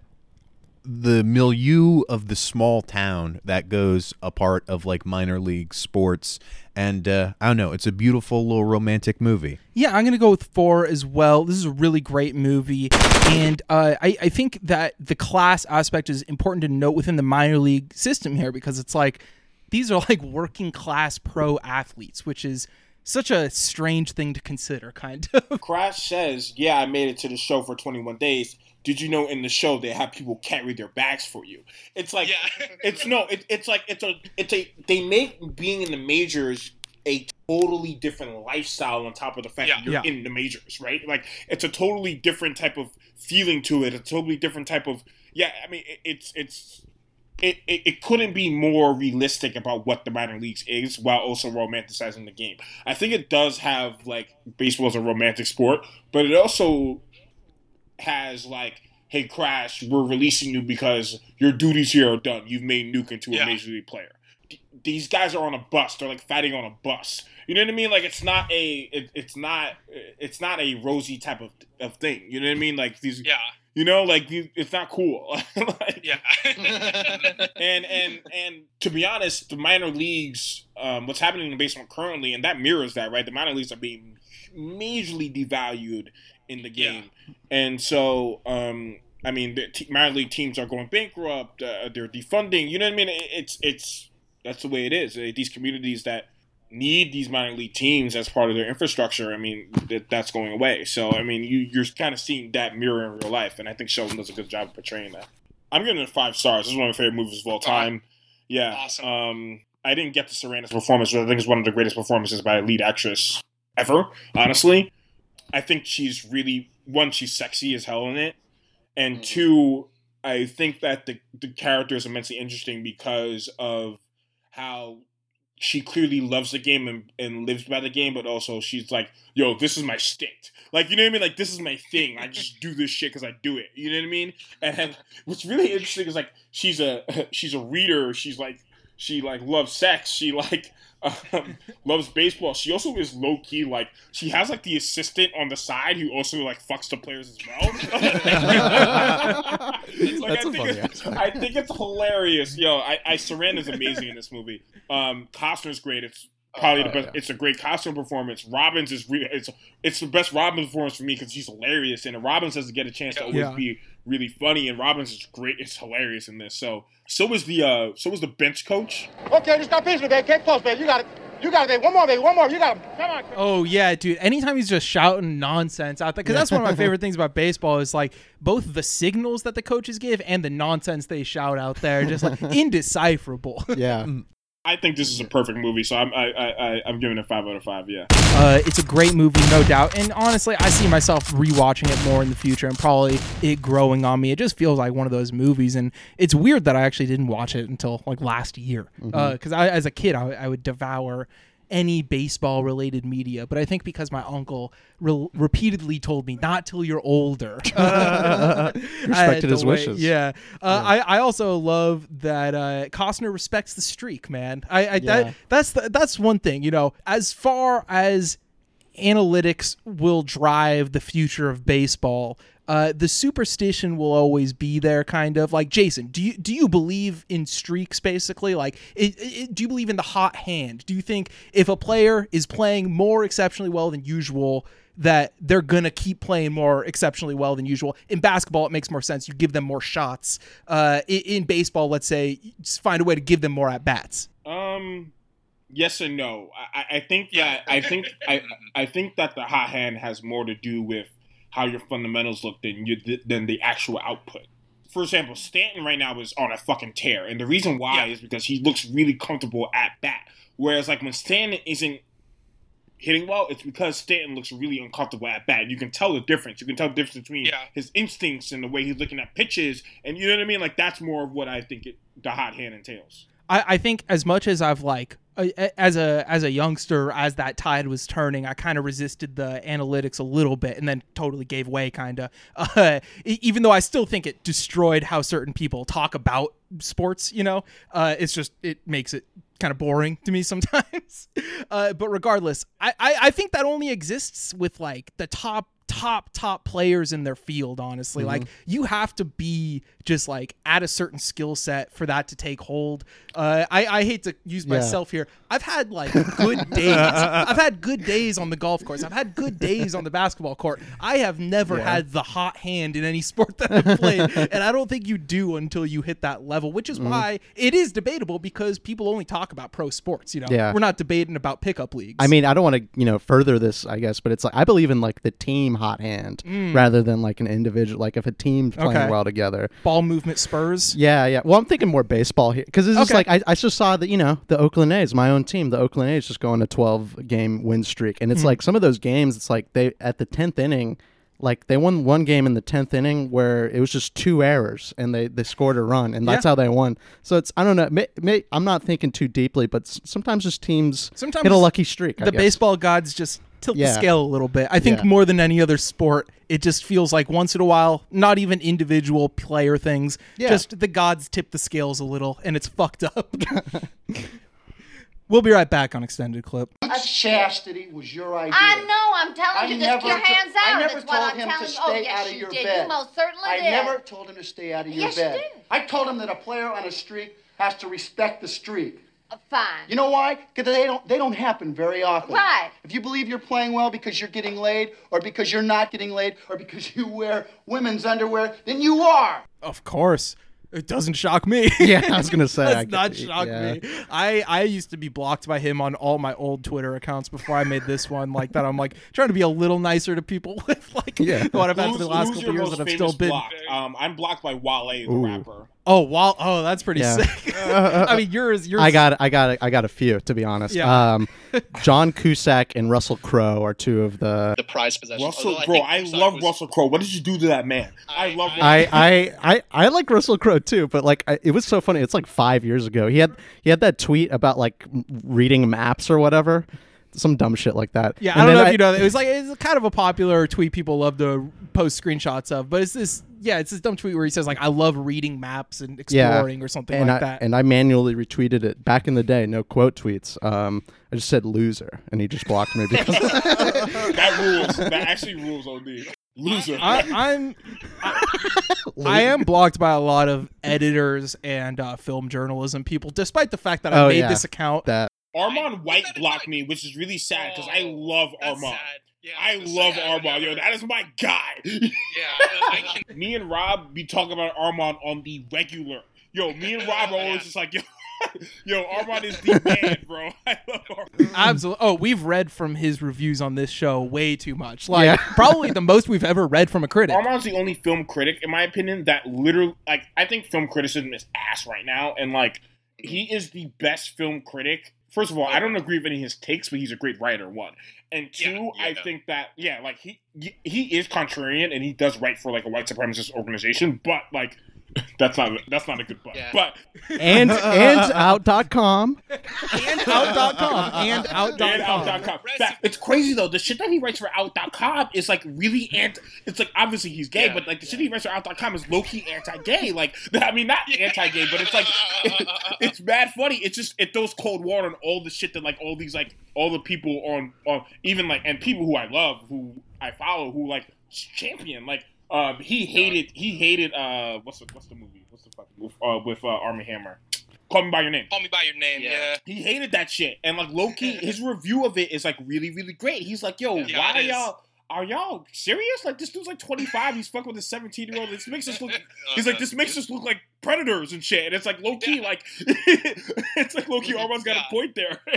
the milieu of the small town that goes a part of like minor league sports and uh, i don't know it's a beautiful little romantic movie Yeah, I'm gonna go with four as well. This is a really great movie, and uh, I I think that the class aspect is important to note within the minor league system here because it's like these are like working class pro athletes, which is such a strange thing to consider, kind of. Crash says, "Yeah, I made it to the show for 21 days. Did you know in the show they have people carry their bags for you? It's like it's no, it, it's like it's a it's a they make being in the majors a totally different lifestyle on top of the fact that you're Yeah. in the majors, right? Like it's a totally different type of feeling to it. A totally different type of yeah. I mean, it, it's it's it, it, it couldn't be more realistic about what the minor leagues is while also romanticizing the game. I think it does have like baseball is a romantic sport, but it also has like, hey Crash, we're releasing you because your duties here are done. You've made Nuke into a major league player. D- These guys are on a bus. They're like fighting on a bus. You know what I mean? Like it's not a it, it's not it's not a rosy type of of thing. You know what I mean? Like these Yeah. you know, like you, it's not cool. like, Yeah. and and and to be honest, the minor leagues, um, what's happening in the baseball currently, and that mirrors that, right? The minor leagues are being majorly devalued in the game, and so, um, I mean, the t- minor league teams are going bankrupt. Uh, they're defunding. You know what I mean? It- It's it's that's the way it is. These communities that need these minor league teams as part of their infrastructure. I mean, that, that's going away. So, I mean, you, you're kind of seeing that mirror in real life, and I think Shelton does a good job of portraying that. I'm giving it five stars. This is one of my favorite movies of all time. Yeah. Awesome. Um, I didn't get to Sarandon's performance, but I think it's one of the greatest performances by a lead actress ever. Honestly, I think she's really one. She's sexy as hell in it, and mm. two, I think that the the character is immensely interesting because of how she clearly loves the game and, and lives by the game, but also she's like, yo, this is my stick. Like, you know what I mean? Like, this is my thing. I just do this shit because I do it. You know what I mean? And what's really interesting is like she's a she's a reader. She's like She like loves sex. She like um, loves baseball. She also is low key like she has like the assistant on the side who also like fucks the players as well. Like, That's I a think funny it's, I think it's hilarious. Yo, I, I Saran is amazing in this movie. Um, Costner's great. It's probably the Oh, best. yeah. It's a great Costner performance. Robbins is re- it's it's the best Robbins performance for me because he's hilarious, and Robbins doesn't get a chance to always Yeah. be really funny, and Robbins is great. It's hilarious in this. So so is the uh so was the bench coach. Okay, just stop easily, baby. Get close, baby. You got it. You got it, baby. One more, baby. One more. You got him. Come on. Oh yeah, dude. Anytime he's just shouting nonsense out there, because that's one of my favorite things about baseball is like both the signals that the coaches give and the nonsense they shout out there, just like indecipherable. Yeah. I think this is a perfect movie, so I'm I, I, I I'm giving it five out of five. Yeah. Uh, it's a great movie, no doubt. And honestly, I see myself rewatching it more in the future and probably it growing on me. It just feels like one of those movies, and it's weird that I actually didn't watch it until like last year. Because I, as a kid, I, I would devour any baseball related media, but I think because my uncle re- repeatedly told me not till you're older. I Respected to his wait. wishes. Yeah. Uh, I, I also love that uh, Costner respects the streak, man. I, I Yeah. that, that's the, that's one thing. You know, as far as analytics will drive the future of baseball. Uh, the superstition will always be there, kind of like Jayson. Do you do you believe in streaks? Basically, like, it, it, do you believe in the hot hand? Do you think if a player is playing more exceptionally well than usual, that they're gonna keep playing more exceptionally well than usual? In basketball, it makes more sense. You give them more shots. Uh, in, in baseball, let's say, find a way to give them more at bats. Um, yes and no. I, I- think that I think I I think that the hot hand has more to do with how your fundamentals look than you than the actual output. For example, Stanton right now is on a fucking tear, and the reason why is because he looks really comfortable at bat. Whereas like when Stanton isn't hitting well, it's because Stanton looks really uncomfortable at bat. You can tell the difference. You can tell the difference between his instincts and the way he's looking at pitches, and you know what I mean. Like that's more of what I think it, the hot hand entails. I, I think as much as I've like as a as a youngster as that tide was turning I kind of resisted the analytics a little bit and then totally gave way kind of uh, even though I still think it destroyed how certain people talk about sports you know? Uh, it's just it makes it kind of boring to me sometimes. Uh, but regardless I, I I think that only exists with like the top top top players in their field honestly. Like you have to be just like at a certain skill set for that to take hold. Uh, I, I hate to use Yeah. myself here. I've had like good days. I've had good days on the golf course. I've had good days on the basketball court. I have never Yeah. had the hot hand in any sport that i've played. And i don't think you do until you hit that level which is Mm-hmm. why it is debatable because people only talk about pro sports you know? Yeah. we're not debating about pickup leagues. I mean, I don't want to, you know, further this, I guess, but it's like I believe in like the team hot hand rather than like an individual. Like if a team's playing Mm. Okay. well together. ball movement spurs Yeah, yeah. Well, I'm thinking more baseball here because it's just like I, I just saw that you know the Oakland A's, my own team, the Oakland A's, just go on a 12 game win streak, and it's Mhm. like some of those games, it's like they at the 10th inning, like they won one game in the 10th inning where it was just two errors and they they scored a run, and that's Yeah. how they won. So it's I don't know, may, may, I'm not thinking too deeply, but sometimes just teams Sometimes hit a lucky streak. The baseball gods just tilt the scale a little bit. I think Yeah. more than any other sport, it just feels like once in a while, not even individual player things, Yeah. just the gods tip the scales a little, and it's fucked up. we'll be right back on extended clip. Chastity was your idea. I know. I'm telling I you, just keep your to- hands I out. never That's what told I'm him telling to you. Oh, yes, out of you your did. bed. You most certainly I did. never told him to stay out of your Yes, you bed. did. I told him that a player on a streak has to respect the streak. Fine. You know why? Because they don't they don't happen very often. Right. If you believe you're playing well because you're getting laid, or because you're not getting laid, or because you wear women's underwear, then you are. Of course. It doesn't shock me. Yeah, I was gonna say, I Does not shock yeah. me. I I used to be blocked by him on all my old Twitter accounts before I made this one. Like that, I'm like trying to be a little nicer to people with like Yeah. what I've had for the last couple years that I've still been. Um, I'm blocked by Wale, the Ooh. rapper. Oh wow! Oh, that's pretty Yeah. sick. I mean, yours, yours. I got I got I got a few to be honest. Yeah. Um, John Cusack and Russell Crowe are two of the. the prize possession. Russell, Although bro, think I love was- Russell Crowe. What did you do to that man? I love. Russell I, I I I like Russell Crowe too, but like I, it was so funny. It's like five years ago. He had he had that tweet about like reading maps or whatever. Some dumb shit like that. Yeah, And I don't then know if you know that. It was like it's kind of a popular tweet people love to post screenshots of, but it's this yeah, it's this dumb tweet where he says like I love reading maps and exploring or something and like I, that. And I manually retweeted it back in the day. No quote tweets. Um, I just said loser, and he just blocked me because that rules. That actually rules OD. Loser. I, I'm I, I am blocked by a lot of editors and uh, film journalism people, despite the fact that I Oh, made yeah. this account. That Armond White blocked me, which is really sad because I love Armond. Yeah, I love Armond. Yo, that is my guy. Yeah, me and Rob be talking about Armond on the regular. Yo, me and Rob are always just like, yo, yo, Armond is the man, bro. I love Armond. Absolutely. Oh, we've read from his reviews on this show way too much. Like Yeah. probably the most we've ever read from a critic. Armond's the only film critic, in my opinion, that literally, like, I think film criticism is ass right now, and like, he is the best film critic. First of all, I don't agree with any of his takes, but he's a great writer. One and two, I think that yeah, like he he is contrarian and he does write for like a white supremacist organization, but like that's not that's not a good book. But and and out.com. and out.com and out.com. and out.com. Fact, it's crazy though. The shit that he writes for out.com is like really anti. It's like obviously he's gay, but like the shit he writes for out.com is low key anti-gay. Like I mean, not anti-gay, but it's like it's bad funny. It's just it throws cold water on all the shit that like all these like all the people on on even like and people who I love who I follow who like champion like. Um, he hated. He hated. Uh, what's the what's the movie? What's the fucking movie? Uh, with uh, Armie Hammer. Call me by your name. Call me by your name. Yeah. He hated that shit, and like Loki, his review of it is like really, really great. He's like, "Yo, Yeah, why are y'all? Are y'all serious? Like this dude's like 25. He's fucking with a 17 year old. This makes us look. He's like, this makes us look like predators and shit. And it's like low key, like it's like low key. Armond's got a point there.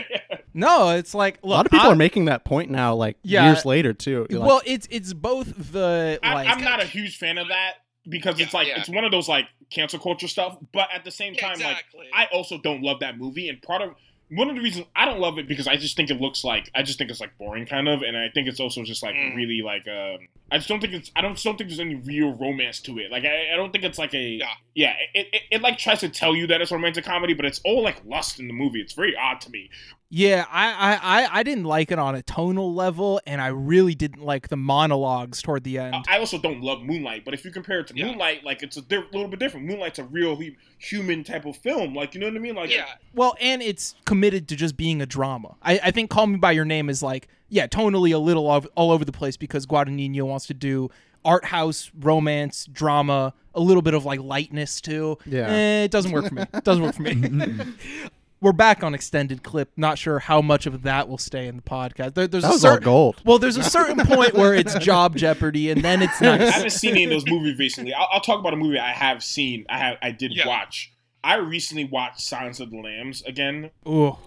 No, it's like look, a lot of people I- are making that point now, like Yeah. years later too. You're like, well, it's it's both the I, like I'm not a huge fan of that because it's like yeah. it's one of those like cancel culture stuff. But at the same time, exactly. like I also don't love that movie, and part of one of the reasons I don't love it because I just think it looks like I just think it's like boring kind of, and I think it's also just like Mm. really like um, I just don't think it's I don't just don't think there's any real romance to it. Like I, I don't think it's like a Yeah. yeah it, it, it like tries to tell you that it's romantic comedy, but it's all like lust in the movie. It's very odd to me. Yeah, I, I, I, I didn't like it on a tonal level, and I really didn't like the monologues toward the end. I also don't love Moonlight, but if you compare it to Moonlight, like it's a di- little bit different. Moonlight's a real hu- human type of film, like you know what I mean? Like Yeah. Well, and it's committed to just being a drama. I, I think Call Me By Your Name is like, yeah, tonally a little all, all over the place because Guadagnino wants to do art house, romance, drama, a little bit of like lightness too. Yeah. Eh, it doesn't work for me. It doesn't work for me. We're back on extended clip. Not sure how much of that will stay in the podcast. There, there's That a was all certain gold. Well, there's a certain point where it's job jeopardy, and then it's not. I haven't seen any of those movies recently. I'll, I'll talk about a movie I have seen. I have I did Yeah. watch. I recently watched Silence of the Lambs again, Ooh.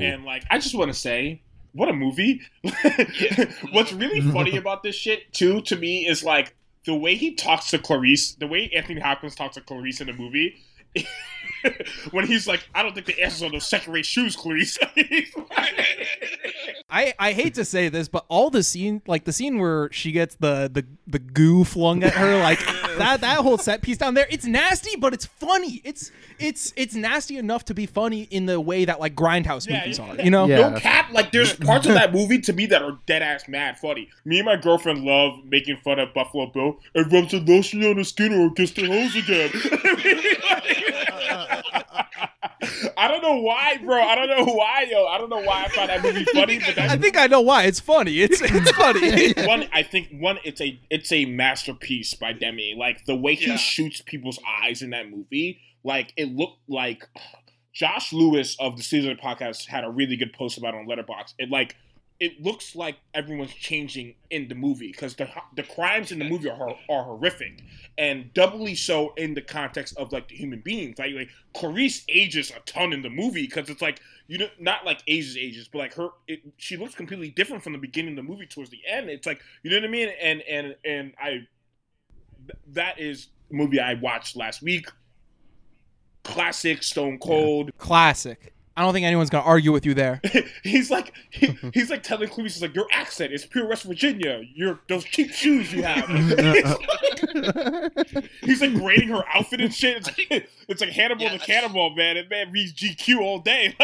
and like I just want to say, what a movie! What's really funny about this shit too to me is like the way he talks to Clarice, the way Anthony Hopkins talks to Clarice in the movie. when he's like, I don't think the answer's on those second rate shoes, Clarice. I, I hate to say this, but all the scene, like the scene where she gets the the, the goo flung at her, like that that whole set piece down there, it's nasty, but it's funny. It's it's it's nasty enough to be funny in the way that like grindhouse movies are. You know? Yeah. No cap. Like, there's parts of that movie to me that are dead ass mad funny. Me and my girlfriend love making fun of Buffalo Bill. It rubs the lotion on his skin or gets the hose again. I don't know why, bro. I don't know why, yo. I don't know why I find that movie funny, but that's I think I know why. It's funny. It's it's funny. one I think one it's a it's a masterpiece by Demme. Like the way he Yeah. shoots people's eyes in that movie, like it looked like Josh Lewis of the Caesar podcast had a really good post about it on Letterboxd. It like it looks like everyone's changing in the movie because the the crimes in the movie are are horrific and doubly so in the context of like the human beings. Like like Clarice ages a ton in the movie because it's like you know not like ages ages, but like her it, she looks completely different from the beginning of the movie towards the end. It's like you know what I mean. And and and I that is movie I watched last week. Classic Stone Cold. Classic. I don't think anyone's gonna argue with you there. he's like he, he's like telling Clarice, he's like your accent is pure West Virginia. Your those cheap shoes you have. he's like grading her outfit and shit. It's, it's like Hannibal Yeah, the Cannibal man. And man reads GQ all day.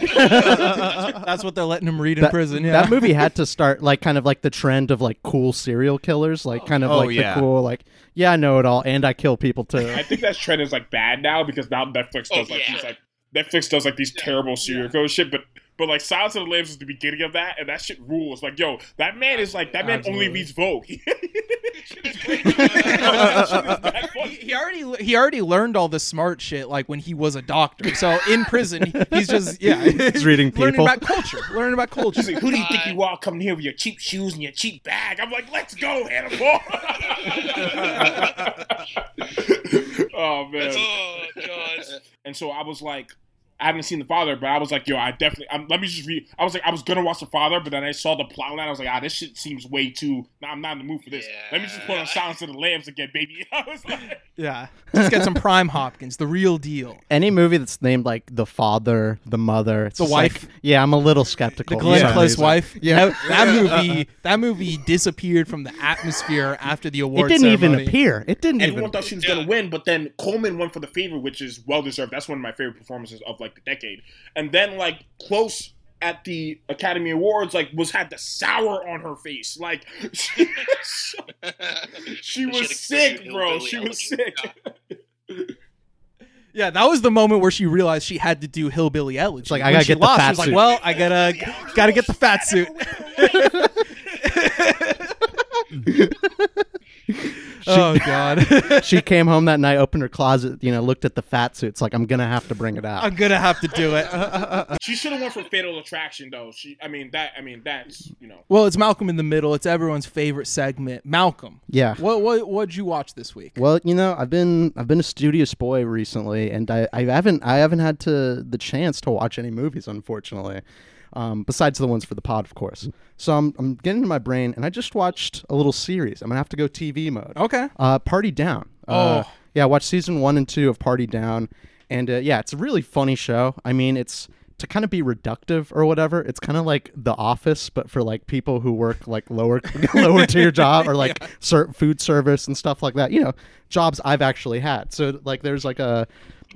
That's what they're letting him read in that, prison. Yeah. that movie had to start like kind of like the trend of like cool serial killers, like kind of Oh, like yeah. the cool like yeah I know it all and I kill people too. I think that trend is like bad now because now Netflix does Oh, like yeah. these like Netflix does like these terrible serial killer shit, but but like Silence of the Lambs is the beginning of that, and that shit rules. Like, yo, that man is like that man only reads Vogue. he, he already he already learned all the smart shit like when he was a doctor. So in prison, he's just yeah, He's reading people, learning about culture, learning about culture. He's like, who do you think uh, you are coming here with your cheap shoes and your cheap bag? I'm like, let's go, Hannibal. Oh man. Oh god. And so I was like, I haven't seen the father, but I was like, yo, I definitely. Um, let me just read. I was like, I was gonna watch the father, but then I saw the plot line. I was like, ah, this shit seems way too. Nah, I'm not in the mood for this. Let me just put on Silence of the Lambs again, baby. I was like, Yeah, just get some prime Hopkins, the real deal. Any movie that's named like the father, the mother, it's The just like- wife. yeah, I'm a little skeptical. The Glenn for Close reason. wife. Yeah, that, that movie. That movie disappeared from the atmosphere after the awards. It didn't even appear. It didn't everyone even. thought she was gonna win, but then Colman won for the favor, which is well deserved. That's one of my favorite performances of like the decade. And then like close at the Academy Awards, like was had the sour on her face, like she, she was sick, bro. Hillbilly She was sick. Yeah, that was the moment where she realized she had to do hillbilly elegy. like, I gotta she get the lost, fat she was like, "Well, I gotta, gotta get the fat suit." Oh God, she came home that night, opened her closet, you know, looked at the fat suits, like I'm gonna have to bring it out. I'm gonna have to do it. She should have won for Fatal Attraction, though. She, I mean that, I mean that's you know. well, it's Malcolm in the Middle. It's everyone's favorite segment. Malcolm. Yeah. What what what'd you watch this week? Well, you know, I've been I've been a studious boy recently, and I, I haven't I haven't had to the chance to watch any movies, unfortunately. Um, besides the ones for the pod, of course. So I'm I'm getting into my brain, and I just watched a little series. I'm gonna have to go TV mode. Okay. Uh, Party Down. Uh, Oh. yeah, watch season one and two of Party Down, and uh, yeah, it's a really funny show. I mean, it's to kind of be reductive or whatever. It's kind of like The Office, but for like people who work like lower lower tier job or like ser- food service and stuff like that. You know, jobs I've actually had. So like, there's like a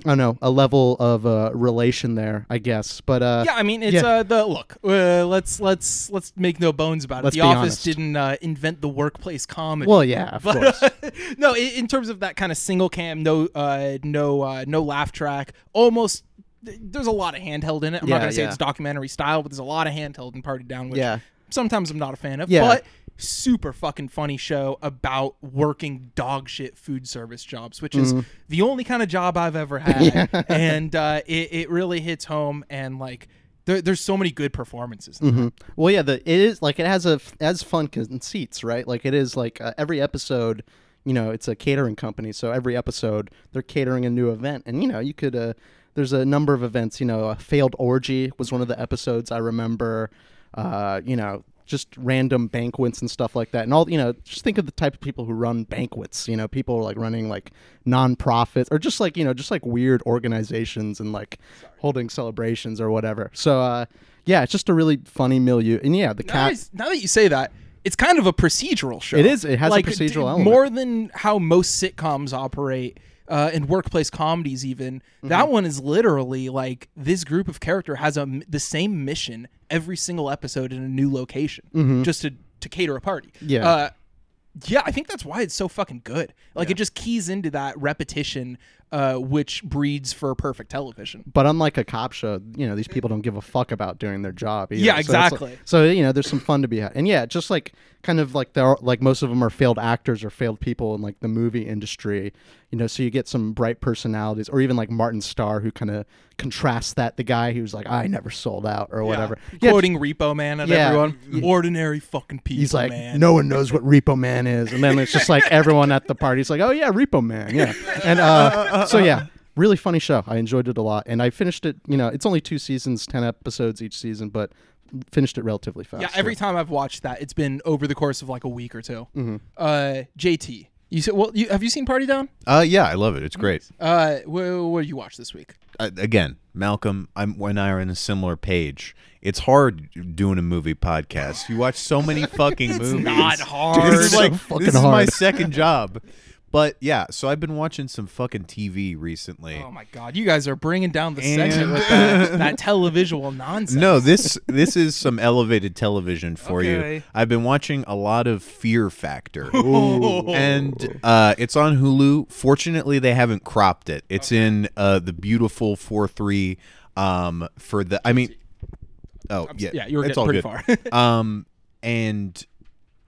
I don't know a level of uh, relation there, I guess. But uh, Yeah, I mean it's yeah. uh the look. Uh, let's let's let's make no bones about it. Let's the Office honest. didn't uh, invent the workplace comedy. Well, yeah, of But, course. no, in, in terms of that kind of single cam, no uh no uh no laugh track, almost. Th- There's a lot of handheld in it. I'm Yeah, not gonna say yeah. it's documentary style, but there's a lot of handheld in Party Down, which Yeah. sometimes I'm not a fan of. Yeah. But super fucking funny show about working dog shit food service jobs, which is Mhm. the only kind of job I've ever had, and uh, it it really hits home. And like, there, there's so many good performances. in hmm Well, yeah, the it is like it has a has fun conceits, right? Like it is like uh, every episode, you know, it's a catering company, so every episode they're catering a new event, and you know, you could uh, there's a number of events. You know, a failed orgy was one of the episodes I remember. Uh, you know. Just random banquets and stuff like that, and all you know. Just think of the type of people who run banquets. You know, people like running like nonprofits or just like you know, just like weird organizations and like holding celebrations or whatever. So, uh, yeah, it's just a really funny milieu. And yeah, the Now, cat. that- now that you say that, it's kind of a procedural show. It is. It has a procedural d- element. more than how most sitcoms operate. Uh, and workplace comedies, even Mm-hmm. that one is literally like this group of character has a the same mission every single episode in a new location, Mhm. just to to cater a party. Yeah. uh, yeah. I think that's why it's so fucking good. Like it just keys into that repetition, uh, which breeds for perfect television. But unlike a cop show, you know, these people don't give a fuck about doing their job. Either. Yeah, So like- exactly. So, you know, there's some fun to be had, and yeah, just like kind of like they're like most of them are failed actors or failed people in like the movie industry. You know, so you get some bright personalities, or even like Martin Starr, who kind of contrasts that the guy who's like, I never sold out or whatever. Yeah, Quoting Repo Man at Yeah. everyone. Ordinary fucking people, He's like, man. no one knows what Repo Man is, and then it's just like everyone at the party's like, oh yeah, Repo Man, yeah, and uh, so yeah, really funny show. I enjoyed it a lot, and I finished it. You know, it's only two seasons, ten episodes each season, but finished it relatively fast. Yeah, every time I've watched that, it's been over the course of like a week or 2 Mhm. Uh, JT, you said, well, you, have you seen Party Down? Uh, yeah, I love it. It's great. Uh, what, what did you watch this week? Uh, again, Malcolm, I'm when I are in a similar page. It's hard doing a movie podcast. You watch so many fucking movies. not hard. This is So like fucking this is my second job. But yeah, so I've been watching some fucking TV recently. Oh my god, you guys are bringing down the And- segment with that, that televisual nonsense. No, this this is some elevated television for Okay. you. I've been watching a lot of Fear Factor, Ooh. and uh, it's on Hulu. Fortunately, they haven't cropped it. It's in uh, the beautiful four three. Um, for the, I mean, oh yeah, yeah, you were it's all pretty good. um, and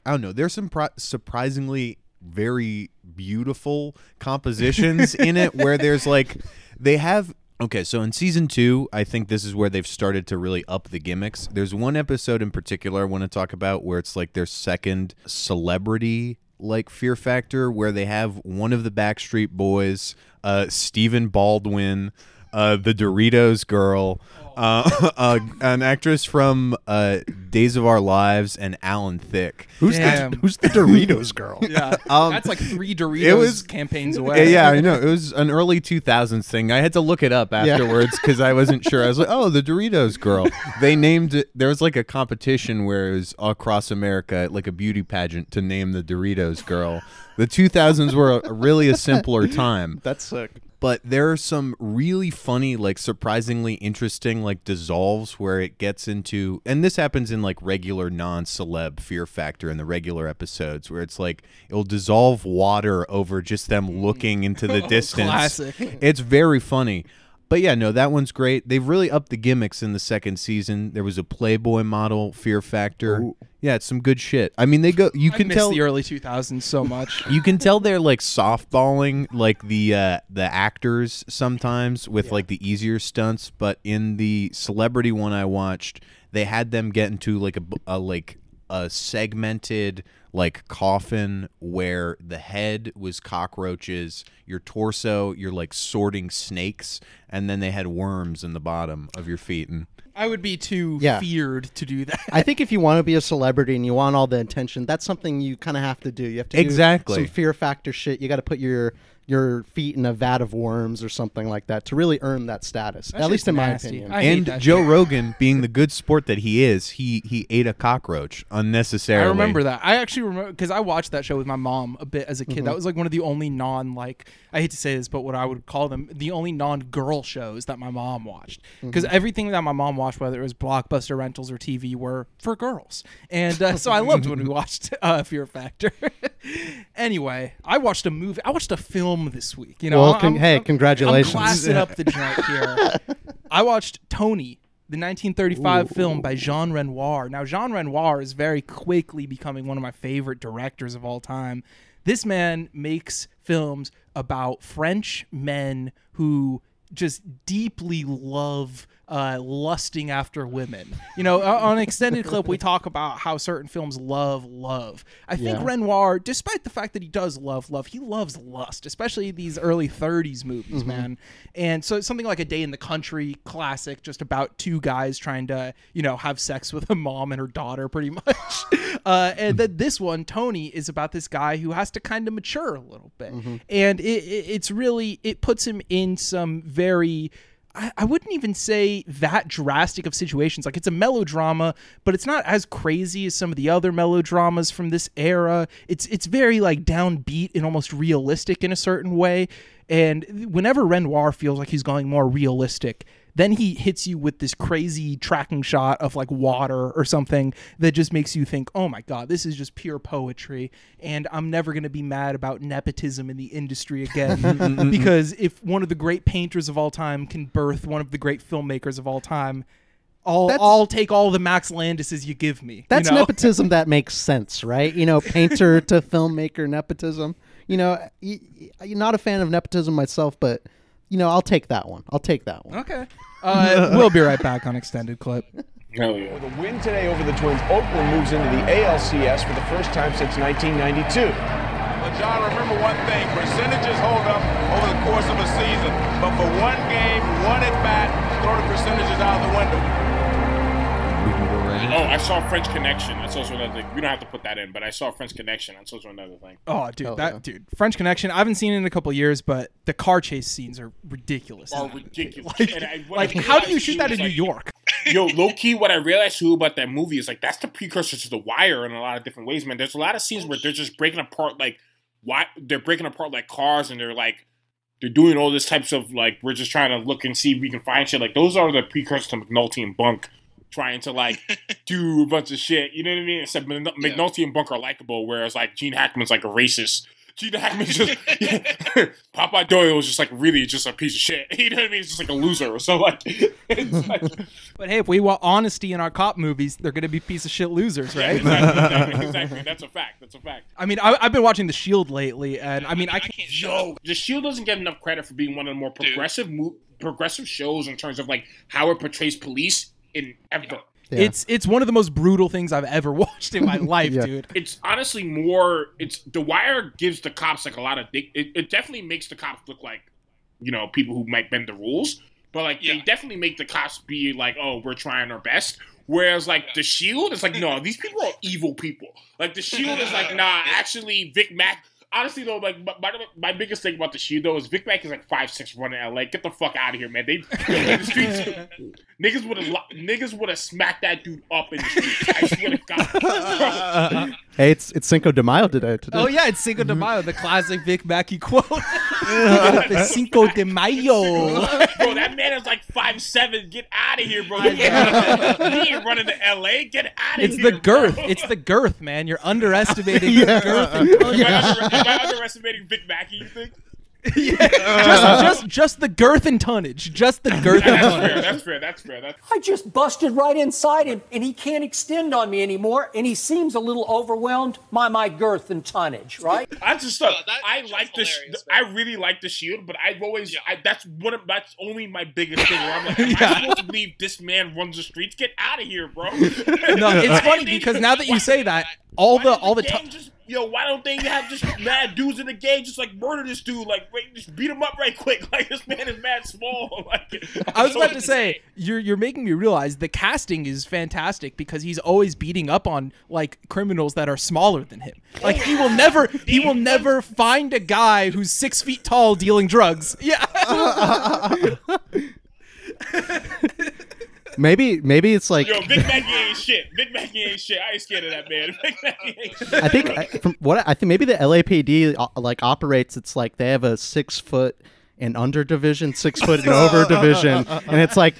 I don't know. There's some pri- surprisingly very beautiful compositions in it where there's like they have okay so in season two i think this is where they've started to really up the gimmicks. There's one episode in particular i want to talk about where it's like their second celebrity like fear factor where they have one of the backstreet boys uh stephen baldwin uh the doritos girl uh, uh, an actress from uh, Days of Our Lives and Alan Thicke. Who's Damn. the Who's the Doritos girl? Yeah, Um, that's like three Doritos it was- campaigns away. Yeah, I know. It was an early 2000s thing. I had to look it up afterwards because I wasn't sure. I was like, oh, the Doritos girl. They named it. There was like a competition where it was across America, like a beauty pageant to name the Doritos girl. The 2000s were a, really a simpler time. That's sick. But there are some really funny, like surprisingly interesting, like dissolves where it gets into, and this happens in like regular non celeb Fear Factor in the regular episodes where it's like it'll dissolve water over just them mm. looking into the distance. Classic. It's very funny. But yeah, no, that one's great. They've really upped the gimmicks in the second season. There was a Playboy model Fear Factor. Yeah, it's some good shit. I mean, they go. You I can miss tell the early 2000s so much. you can tell they're like softballing like the uh the actors sometimes with like the easier stunts but in the celebrity one i watched they had them get into like a like a segmented like coffin where the head was cockroaches your torso you're like sorting snakes and then they had worms in the bottom of your feet and I would be too Yeah. feared to do that. I think if you want to be a celebrity and you want all the attention, that's something you kind of have to do. You have to do Exactly. some fear factor shit. You got to put your your feet in a vat of worms or something like that to really earn that status. That At least shit's in my opinion. I hate and that Joe shit. Rogan, being the good sport that he is, he he ate a cockroach unnecessarily. I remember that. I actually remember because I watched that show with my mom a bit as a kid. Mm-hmm. That was like one of the only non like I hate to say this, but what I would call them the only non girl shows that my mom watched. Because Mm-hmm. everything that my mom watched, whether it was blockbuster rentals or TV, were for girls, and uh, so I loved when we watched uh, Fear Factor. anyway, I watched a movie. I watched a film this week. You know, Well, I'm- hey, I'm- congratulations. I'm classing up the joint here. I watched Toni, the 1935 film by Jean Renoir. Now, Jean Renoir is very quickly becoming one of my favorite directors of all time. This man makes films about French men who just deeply love uh, lusting after women. You know, on extended clip, we talk about how certain films love love. I think Yeah. Renoir, despite the fact that he does love love, he loves lust, especially these early 30s movies, Mm-hmm. man. And so something like A Day in the Country, classic, just about two guys trying to, you know, have sex with a mom and her daughter, pretty much. uh, and then this one, Toni, is about this guy who has to kind of mature a little bit. And it, it, it's really, it puts him in some very. I I wouldn't even say that drastic of situations. Like it's a melodrama, but it's not as crazy as some of the other melodramas from this era. It's it's very like downbeat and almost realistic in a certain way. And whenever Renoir feels like he's going more realistic, then he hits you with this crazy tracking shot of like water or something that just makes you think, oh my God, this is just pure poetry. And I'm never going to be mad about nepotism in the industry again. because if one of the great painters of all time can birth one of the great filmmakers of all time, I'll, I'll take all the Max Landises you give me. you That's know? nepotism that makes sense, right? You know, painter to filmmaker nepotism. You know, y- y- I'm not a fan of nepotism myself, but you know, I'll take that one. I'll take that one. Okay. Uh, we'll be right back on extended clip. Hell yeah. With a win today over the Twins, Oakland moves into the ALCS for the first time since 1992. But John, remember one thing: percentages hold up over the course of a season, but for one game, one at bat, throw the percentages out the window. Oh, I saw French Connection. That's also another thing. We don't have to put that in, but I saw French Connection. That's also another thing. Oh, dude, Hell that yeah. dude, French Connection. I haven't seen it in a couple years, but the car chase scenes are ridiculous. Are ridiculous. Like, And I- like I how do you shoot that that is, in New York? Yo, low key, what I realized too about that movie is like that's the precursor to The Wire in a lot of different ways, man. There's a lot of scenes where they're just breaking apart like why they're breaking apart like cars and they're like they're doing all this types of like we're just trying to look and see if we can find shit. Like those are the precursors to McNulty and Bunk trying to like do a bunch of shit. You know what I mean? Except Mc- McNulty and Bunk are likable, whereas like Gene Hackman's like a racist. Gene Hackman's just yeah. Popeye Doyle was just like really just a piece of shit. You know what I mean? He's just like a loser. So like, like But hey, if we want honesty in our cop movies, they're gonna be piece of shit losers, yeah, right? exactly, exactly, exactly. That's a fact. That's a fact. I mean, I, I've been watching The Shield lately, and I mean, I can't. Yo, The Shield doesn't get enough credit for being one of the more progressive mo- progressive shows in terms of like how it portrays police in ever. It's it's one of the most brutal things I've ever watched in my life, dude. It's honestly more. It's The Wire gives the cops like a lot of. It, it definitely makes the cops look like, you know, people who might bend the rules. But like they definitely make the cops be like, oh, we're trying our best. Whereas like the Shield is like, no, these people are evil people. Like the Shield is like, nah, actually, Vic Mac. Honestly though, like my, my, my biggest thing about the Shield though is Vic Mac is like five six running LA. Get the fuck out of here, man. They in the streets, niggas would have niggas would have smacked that dude up in the streets. I swear to God. Hey, it's it's Cinco de Mayo today. today. Oh yeah, it's Cinco de mm-hmm. Mayo, the classic Vic Mackey quote. the Cinco de Mayo. bro, that man is like five seven. Get out of here, bro. He ain't, running to L.A. Get out of It's here. It's the girth. Bro. It's the girth, man. You're underestimating Yeah. the girth. And Am, I under, am I underestimating Vic Mackey? You think? just, uh. just, just the girth and tonnage. Just the girth and That's fair. tonnage. That's fair. That's fair. That's I just busted right inside him, and he can't extend on me anymore, and he seems a little overwhelmed by my girth and tonnage, right? I just thought I like the. sh- I really like the shield, but I've always. I, that's one. Of, that's only my biggest thing. Where I'm like, am I supposed to believe this man runs the streets? Get out of here, bro. No, it's funny because now that you say that, all the all the time. Yo, why don't they have just mad dudes in the game just like murder this dude? Like, wait, just beat him up right quick. Like, this man is mad small. Like, I was about to say you're you're making me realize the casting is fantastic because he's always beating up on like criminals that are smaller than him. Like he will never he will never find a guy who's six feet tall dealing drugs. Yeah. Maybe maybe it's like Yo, Big Mackey ain't shit. Big Mackey ain't shit. I ain't scared of that man. Big ain't shit. I think I- from what I think maybe the LAPD uh, like operates. It's like they have a six foot and under division, six foot and over division, and it's like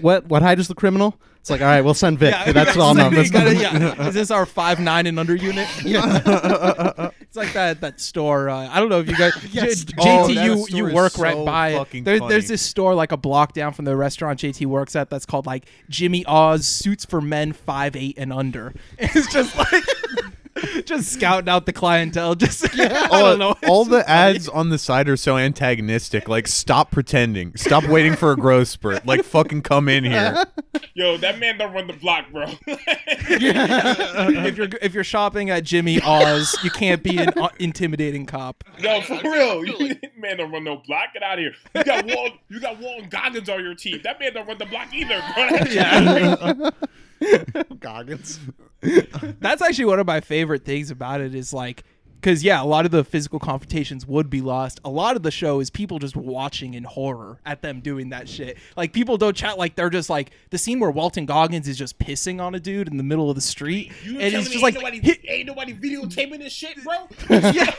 what what height is the criminal? It's like all right, we'll send Vic. That's all like, we gotta- yeah. Is this our five nine and under unit? Yeah. it's like that that store. Uh, I don't know if you guys. Yes. J- Oh, JT, you you work so right by it. There, there's this store like a block down from the restaurant JT works at. That's called like Jimmy Oz Suits for Men five eight and under. It's just like. Just scouting out the clientele. Just I all, don't know. all the ads on the side are so antagonistic. Like, stop pretending. Stop waiting for a growth spurt. Like, fucking come in here. Yo, that man don't run the block, bro. if you're if you're shopping at Jimmy Oz, you can't be an uh, intimidating cop. No, for real. You, man don't run no block. Get out of here. You got Walton, you got Walton Goggins on your team. That man don't run the block either, bro. Goggins. That's actually one of my favorite things about it is like because yeah, a lot of the physical confrontations would be lost. A lot of the show is people just watching in horror at them doing that shit. Like people don't chat like they're just like the scene where Walton Goggins is just pissing on a dude in the middle of the street, You and telling he's me just like, ain't nobody, ain't nobody videotaping this shit, bro? yeah,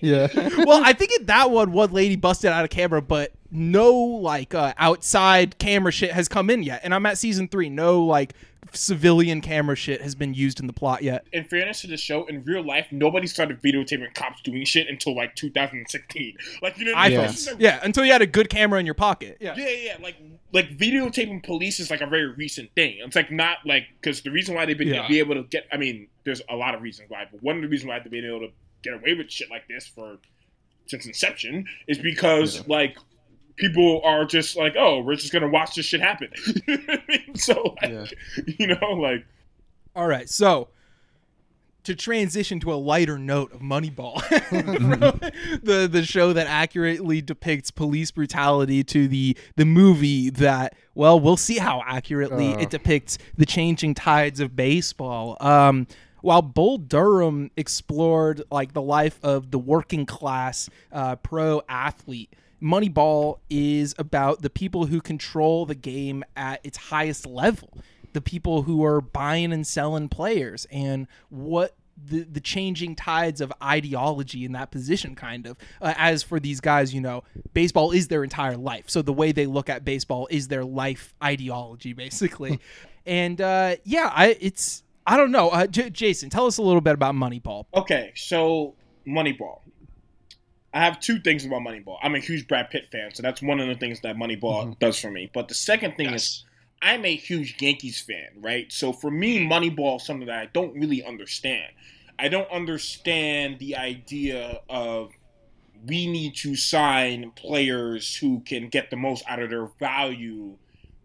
yeah. well, I think in that one, one lady busted out of camera, but no like uh, outside camera shit has come in yet. And I'm at season three. No like civilian camera shit has been used in the plot yet. In fairness to the show, in real life, nobody started videotaping cops doing shit until like 2016. Like you know, what I mean? iPhones. This Yeah, until you had a good camera in your pocket. Yeah. Yeah, yeah, like like videotaping police is like a very recent thing. It's like not like because the reason why they've been Yeah. be able to get. I mean, there's a lot of reasons why, but one of the reasons why they've been able to get away with shit like this for since inception is because like people are just like, oh, we're just gonna watch this shit happen. You know I mean? so like, you know, like All right, so to transition to a lighter note of Moneyball, the the show that accurately depicts police brutality to the the movie that well we'll see how accurately Uh. it depicts the changing tides of baseball. Um, while Bull Durham explored like the life of the working class uh, pro athlete, Moneyball is about the people who control the game at its highest level the people who are buying and selling players and what the the changing tides of ideology in that position kind of. Uh, as for these guys you know baseball is their entire life. So the way they look at baseball is their life ideology basically. And uh yeah i it's i don't know. Uh, J- jayson tell us a little bit about moneyball. Okay, so Moneyball. I have two things about Moneyball. I'm a huge Brad Pitt fan, so that's one of the things that Moneyball does for me. But the second thing is I'm a huge Yankees fan, right? So for me, Moneyball is something that I don't really understand. I don't understand the idea of we need to sign players who can get the most out of their value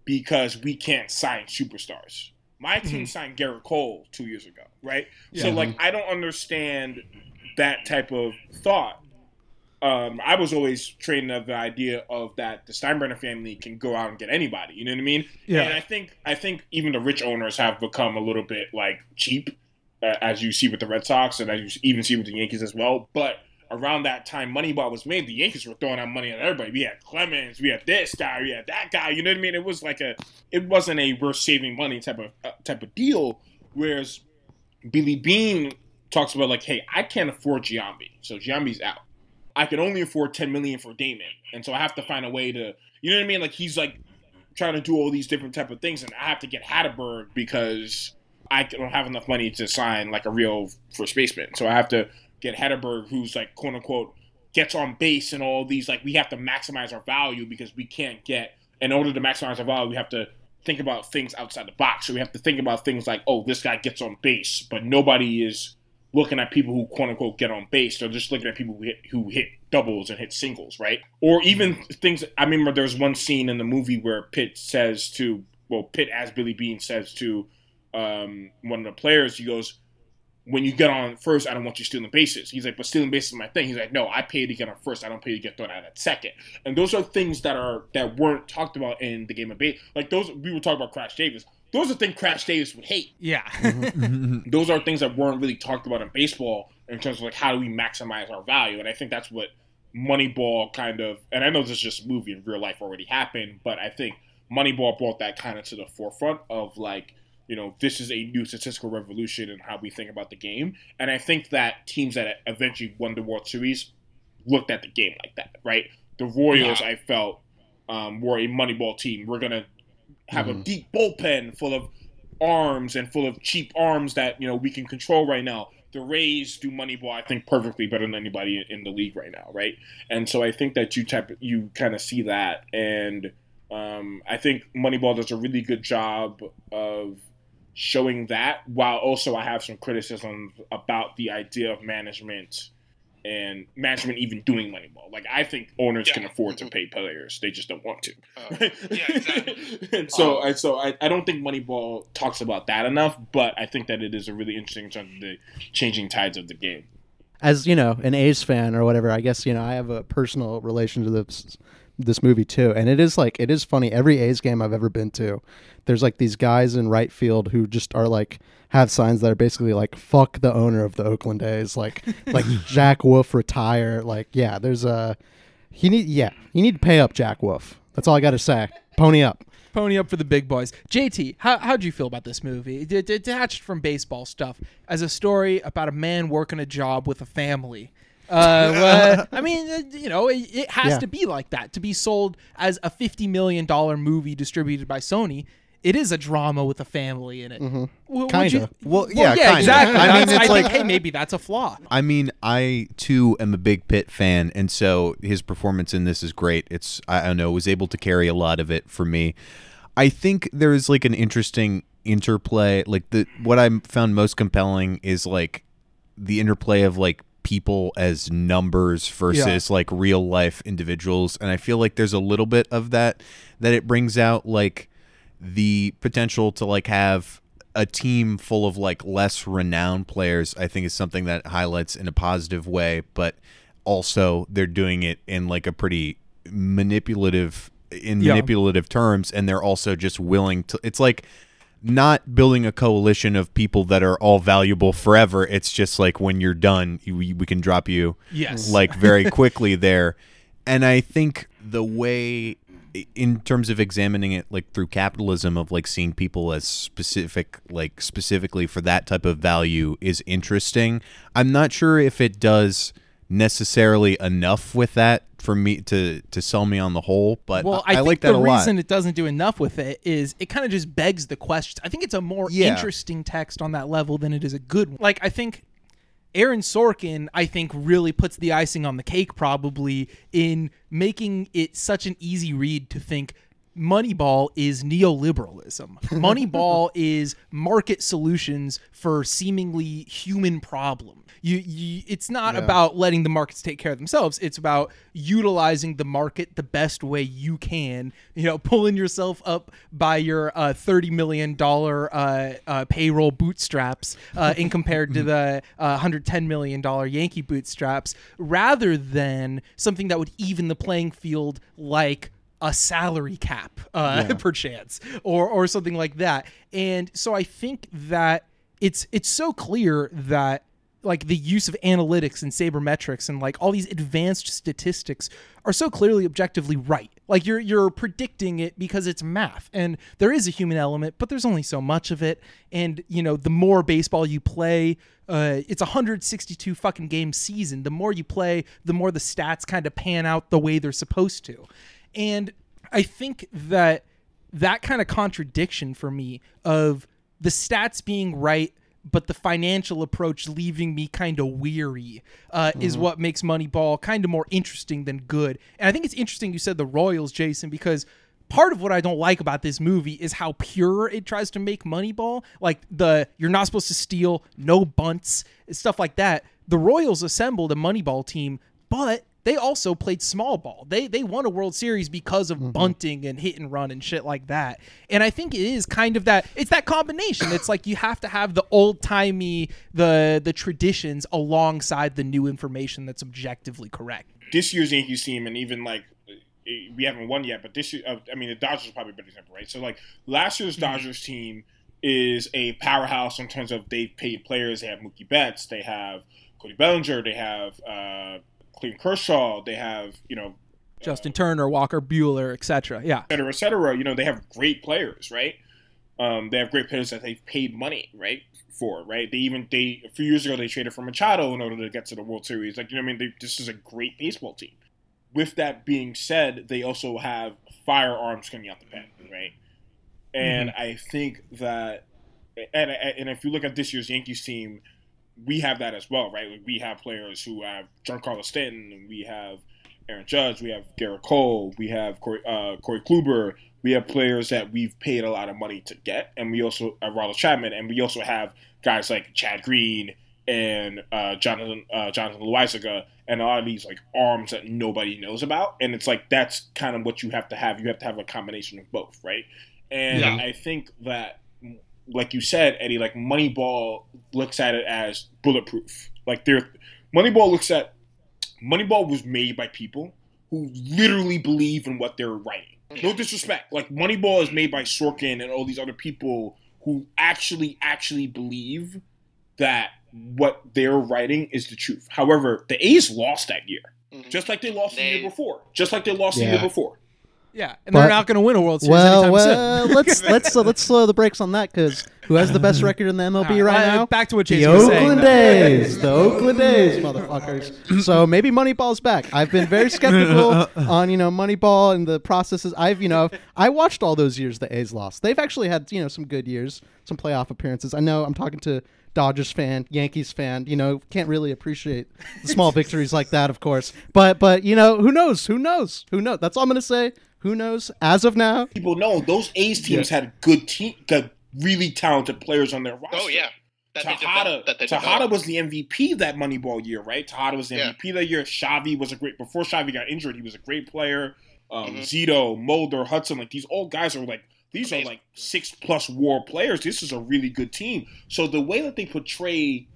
because we can't sign superstars. My team Mhm. signed Gerrit Cole two years ago, right? So like I don't understand that type of thought. Um, I was always trained of the idea of that the Steinbrenner family can go out and get anybody. You know what I mean? Yeah. And I think I think even the rich owners have become a little bit like cheap, uh, as you see with the Red Sox and as you even see with the Yankees as well. But around that time Moneyball was made, the Yankees were throwing out money at everybody. We had Clemens, we had this guy, we had that guy. You know what I mean? It was like a, it wasn't a we're saving money type of uh, type of deal. Whereas Billy Beane talks about like, hey, I can't afford Giambi, so Giambi's out. I can only afford ten million for Damon, and so I have to find a way to, you know what I mean? Like he's like trying to do all these different type of things, and I have to get Hatteberg because I don't have enough money to sign like a real first baseman. So I have to get Hatteberg, who's like quote unquote gets on base and all these like we have to maximize our value because we can't get in order to maximize our value we have to think about things outside the box. So we have to think about things like, oh, this guy gets on base, but nobody is looking at people who quote unquote get on base. They're just looking at people who hit who hit doubles and hit singles, right? Or even things. I remember there was one scene in the movie where Pitt says to, well, Pitt as Billy Beane says to um, one of the players, he goes, when you get on first, I don't want you stealing bases. He's like, but stealing bases is my thing. He's like, no, I pay to get on first. I don't pay to get thrown out at second. And those are things that are that weren't talked about in the game of base. Like those, we were talking about Crash Davis. Those are things Crash Davis would hate. Yeah. those are things that weren't really talked about in baseball in terms of like how do we maximize our value. And I think that's what Moneyball kind of. And I know this is just a movie in real life already happened, but I think Moneyball brought that kind of to the forefront of like you know, this is a new statistical revolution in how we think about the game. And I think that teams that eventually won the World Series looked at the game like that, right? The Royals, Yeah. I felt, um, were a Moneyball team. We're gonna have a Mhm. deep bullpen full of arms and full of cheap arms that you know we can control right now. The Rays do Moneyball, I think, perfectly better than anybody in the league right now, right? And so I think that you type you kind of see that, and um, I think Moneyball does a really good job of showing that while also I have some criticism about the idea of management and management even doing Moneyball. Like I think owners can afford to pay players, they just don't want to. Oh, yeah, exactly. And so um, I so I, I don't think Moneyball talks about that enough, but I think that it is a really interesting in terms of the changing tides of the game. as you know an A's fan or whatever, I guess you know I have a personal relation to this this movie too, and it is like it is funny. Every A's game I've ever been to, there's like these guys in right field who just are like have signs that are basically like "fuck the owner of the Oakland A's," like like Jack Wolf retire. Like yeah, there's a he need yeah you need to pay up Jack Wolf. That's all I got to say. Pony up. Pony up for the big boys. JT, how how'd you feel about this movie? D- detached from baseball stuff, as a story about a man working a job with a family. Uh, well, I mean, uh, you know, it, it has Yeah. to be like that to be sold as a fifty million dollar movie distributed by Sony. It is a drama with a family in it. W- would Kinda. you- Well, yeah, kinda. exactly. I mean, it's I think, like- hey, maybe that's a flaw. I mean, I too am a big Pitt fan, and so his performance in this is great. It's I don't know, was able to carry a lot of it for me. I think there is like an interesting interplay. Like the what I found most compelling is like the interplay of like people as numbers versus like real life individuals, and I feel like there's a little bit of that that it brings out, like the potential to like have a team full of like less renowned players i think is something that highlights in a positive way but also they're doing it in like a pretty manipulative in Yeah. manipulative terms and they're also just willing to it's like not building a coalition of people that are all valuable forever it's just like when you're done you, we we can drop you Yes. like very quickly there and i think the way in terms of examining it like through capitalism of like seeing people as specific like specifically for that type of value is interesting. I'm not sure if it does necessarily enough with that for me to to sell me on the whole, but well, I, I, think like that the a lot. reason it doesn't do enough with it is it kind of just begs the question. I think it's a more Yeah. interesting text on that level than it is a good one. Like I think Aaron Sorkin, I think, really puts the icing on the cake probably in making it such an easy read to think Moneyball is neoliberalism. Moneyball is market solutions for seemingly human problem. You, you it's not Yeah. about letting the markets take care of themselves. It's about utilizing the market the best way you can. You know, pulling yourself up by your uh, thirty million dollar uh, uh, payroll bootstraps, uh, in compared to the uh, hundred ten million dollar Yankee bootstraps, rather than something that would even the playing field, like a salary cap, uh, Yeah. perchance, or or something like that. And so I think that it's it's so clear that like the use of analytics and sabermetrics and like all these advanced statistics are so clearly objectively right. Like you're you're predicting it because it's math and there is a human element, but there's only so much of it. And you know, the more baseball you play, uh, it's a 162 fucking game season. The more you play, the more the stats kind of pan out the way they're supposed to. And I think that that kind of contradiction for me of the stats being right but the financial approach leaving me kind of weary uh, is Mhm. what makes Moneyball kind of more interesting than good. And I think it's interesting you said the Royals, Jayson, because part of what I don't like about this movie is how pure it tries to make Moneyball. Like the you're not supposed to steal, no bunts, stuff like that. The Royals assembled a Moneyball team, but they also played small ball. They they won a World Series because of bunting and hit and run and shit like that. And I think it is kind of that it's that combination. It's like you have to have the old timey the the traditions alongside the new information that's objectively correct. this year's Yankees team, and even like we haven't won yet, but this year, uh, I mean, the Dodgers are probably a better example, right? So like last year's Dodgers team is a powerhouse in terms of they've paid players. They have Mookie Betts, they have Cody Bellinger, they have uh, Clayton Kershaw, they have you know Justin Turner, Walker Buehler, etc. Yeah. et cetera, et cetera. You know, they have great players, right? Um, they have great players that they've paid money, right, for, right? They even they a few years ago they traded for Machado in order to get to the World Series. Like you know, what I mean, they, this is a great baseball team. With that being said, they also have firearms coming out the pen, right? And I think that, and and if you look at this year's Yankees team, we have that as well, right? Like we have players who have Giancarlo Stanton, and we have Aaron Judge, we have Gerrit Cole, we have Corey, uh, Corey Kluber, we have players that we've paid a lot of money to get, and we also uh, Ronald Chapman, and we also have guys like Chad Green and uh, Jonathan uh, Jonathan Loaisiga, and a lot of these like arms that nobody knows about, and it's like that's kind of what you have to have. You have to have a combination of both, right? And Yeah. I think that, like you said, Eddie, like Moneyball looks at it as bulletproof. Like they're Moneyball looks at Moneyball was made by people who literally believe in what they're writing. No disrespect. Like Moneyball is made by Sorkin and all these other people who actually actually believe that what they're writing is the truth. However, the A's lost that year. Mm-hmm. Just like they lost the year before. Just like they lost the year before. Yeah, and But- they're not going to win a World Series Well, anytime well, soon. let's let's uh, let's slow the brakes on that because who has the best record in the MLB All right, right now? back to what the Jayson was saying, Oakland though. A's, the Oakland A's, motherfuckers. So maybe Moneyball's back. I've been very skeptical on you know Moneyball and the processes. I've you know I watched all those years the A's lost. They've actually had you know some good years, some playoff appearances. I know I'm talking to Dodgers fan, Yankees fan. You know can't really appreciate the small victories like that, of course. But but you know who knows? Who knows? Who knows? That's all I'm gonna say. Who knows? As of now, People know those A's teams had good team, got really talented players on their roster. Oh yeah. That they Tejada, developed- that they Tejada developed. was the MVP that Moneyball year, right? Tejada was the Yeah. MVP that year. Shavi was a great before Shavi got injured. He was a great player. Um, Mm-hmm. Zito, Mulder, Hudson, like these old guys are like these are like six plus WAR players. This is a really good team. So the way that they portray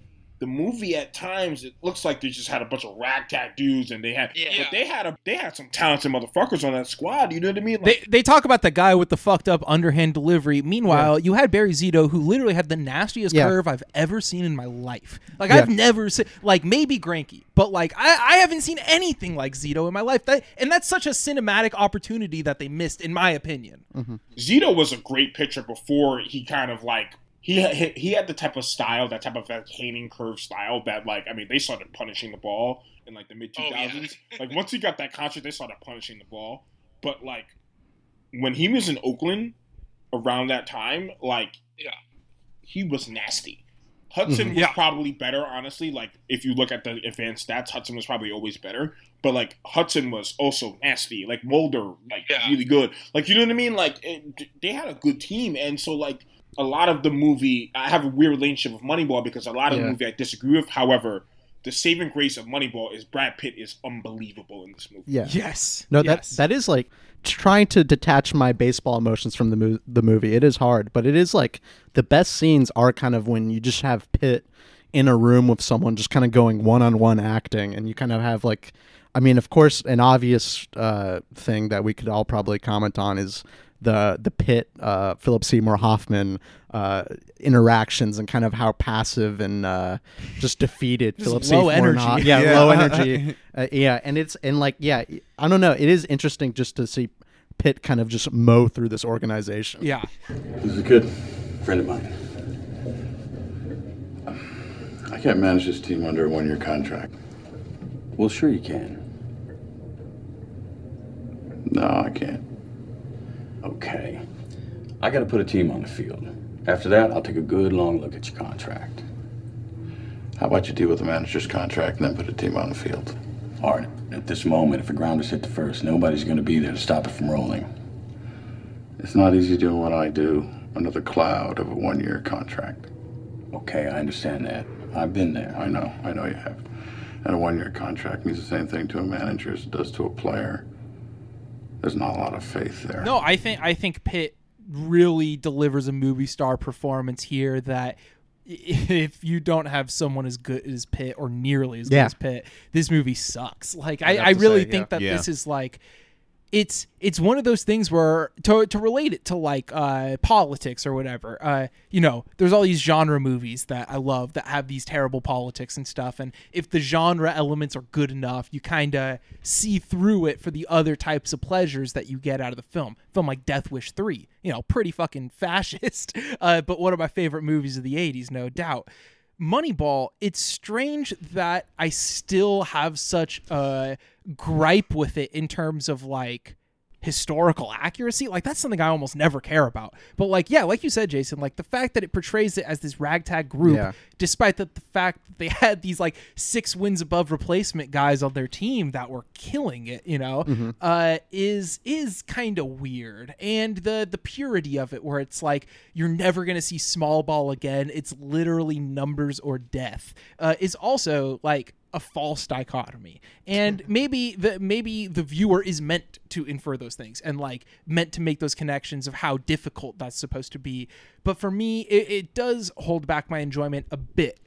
the movie at times it looks like they just had a bunch of ragtag dudes and they had Yeah. but they had a they had some talented motherfuckers on that squad. You know what I mean? They, Like, they talk about the guy with the fucked up underhand delivery. Meanwhile, you had Barry Zito, who literally had the nastiest Yeah. curve I've ever seen in my life. Like Yeah. I've never seen, like maybe Greinke, but like I, I haven't seen anything like Zito in my life. That and that's such a cinematic opportunity that they missed, in my opinion. Mm-hmm. Zito was a great pitcher before he kind of like he he, he had the type of style, that type of that hanging curve style that like I mean they started punishing the ball in like the mid two thousands. Like once he got that contract, they started punishing the ball. But like when he was in Oakland around that time, like Yeah. he was nasty. Hudson Mhm. was Yeah. probably better, honestly. Like if you look at the advanced stats, Hudson was probably always better. But like Hudson was also nasty. Like Mulder, like Yeah. really good. Like you know what I mean? Like it, they had a good team, and so like a lot of the movie, I have a weird relationship with Moneyball because a lot of Yeah. the movie I disagree with. However, the saving grace of Moneyball is Brad Pitt is unbelievable in this movie. Yeah. Yes. No, yes. that that is like trying to detach my baseball emotions from the mo- the movie. It is hard, but it is like the best scenes are kind of when you just have Pitt in a room with someone just kind of going one on one acting, and you kind of have like, I mean, of course, an obvious uh, thing that we could all probably comment on is the the Pitt uh, Philip Seymour Hoffman uh, interactions and kind of how passive and uh, just defeated Just Philip low Seymour energy. Ho- yeah, Yeah. low energy. Uh, yeah, and it's and like yeah, I don't know. It is interesting just to see Pitt kind of just mow through this organization. yeah. This is a good friend of mine. I can't manage this team under a one year contract. Well, sure you can. No, I can't. Okay. I gotta put a team on the field. After that, I'll take a good long look at your contract. How about you deal with the manager's contract and then put a team on the field? All right. at this moment, if a grounder's hit the first, nobody's gonna be there to stop it from rolling. It's not easy doing what I do under the cloud of a one year contract. Okay, I understand that. I've been there. I know, I know you have. And a one year contract means the same thing to a manager as it does to a player. There's not a lot of faith there. No, I think I think Pitt really delivers a movie star performance here that if you don't have someone as good as Pitt or nearly as good Yeah. as Pitt, this movie sucks. Like I, I'd I really say, think yeah. that Yeah. this is like it's it's one of those things where to to relate it to like uh politics or whatever. Uh you know, there's all these genre movies that I love that have these terrible politics and stuff and if the genre elements are good enough, you kind of see through it for the other types of pleasures that you get out of the film. Film like Death Wish 3, you know, pretty fucking fascist, uh but one of my favorite movies of the 80s, no doubt. Moneyball, it's strange that I still have such a gripe with it in terms of like historical accuracy. Like that's something I almost never care about. But like yeah, like you said Jayson, like the fact that it portrays it as this ragtag group Yeah. despite the, the fact that they had these like six wins above replacement guys on their team that were killing it, you know, uh, is is kind of weird. And the the purity of it, where it's like you're never gonna see small ball again. It's literally numbers or death. Uh, is also like a false dichotomy and maybe the maybe the viewer is meant to infer those things and like meant to make those connections of how difficult that's supposed to be but for me it, it does hold back my enjoyment a bit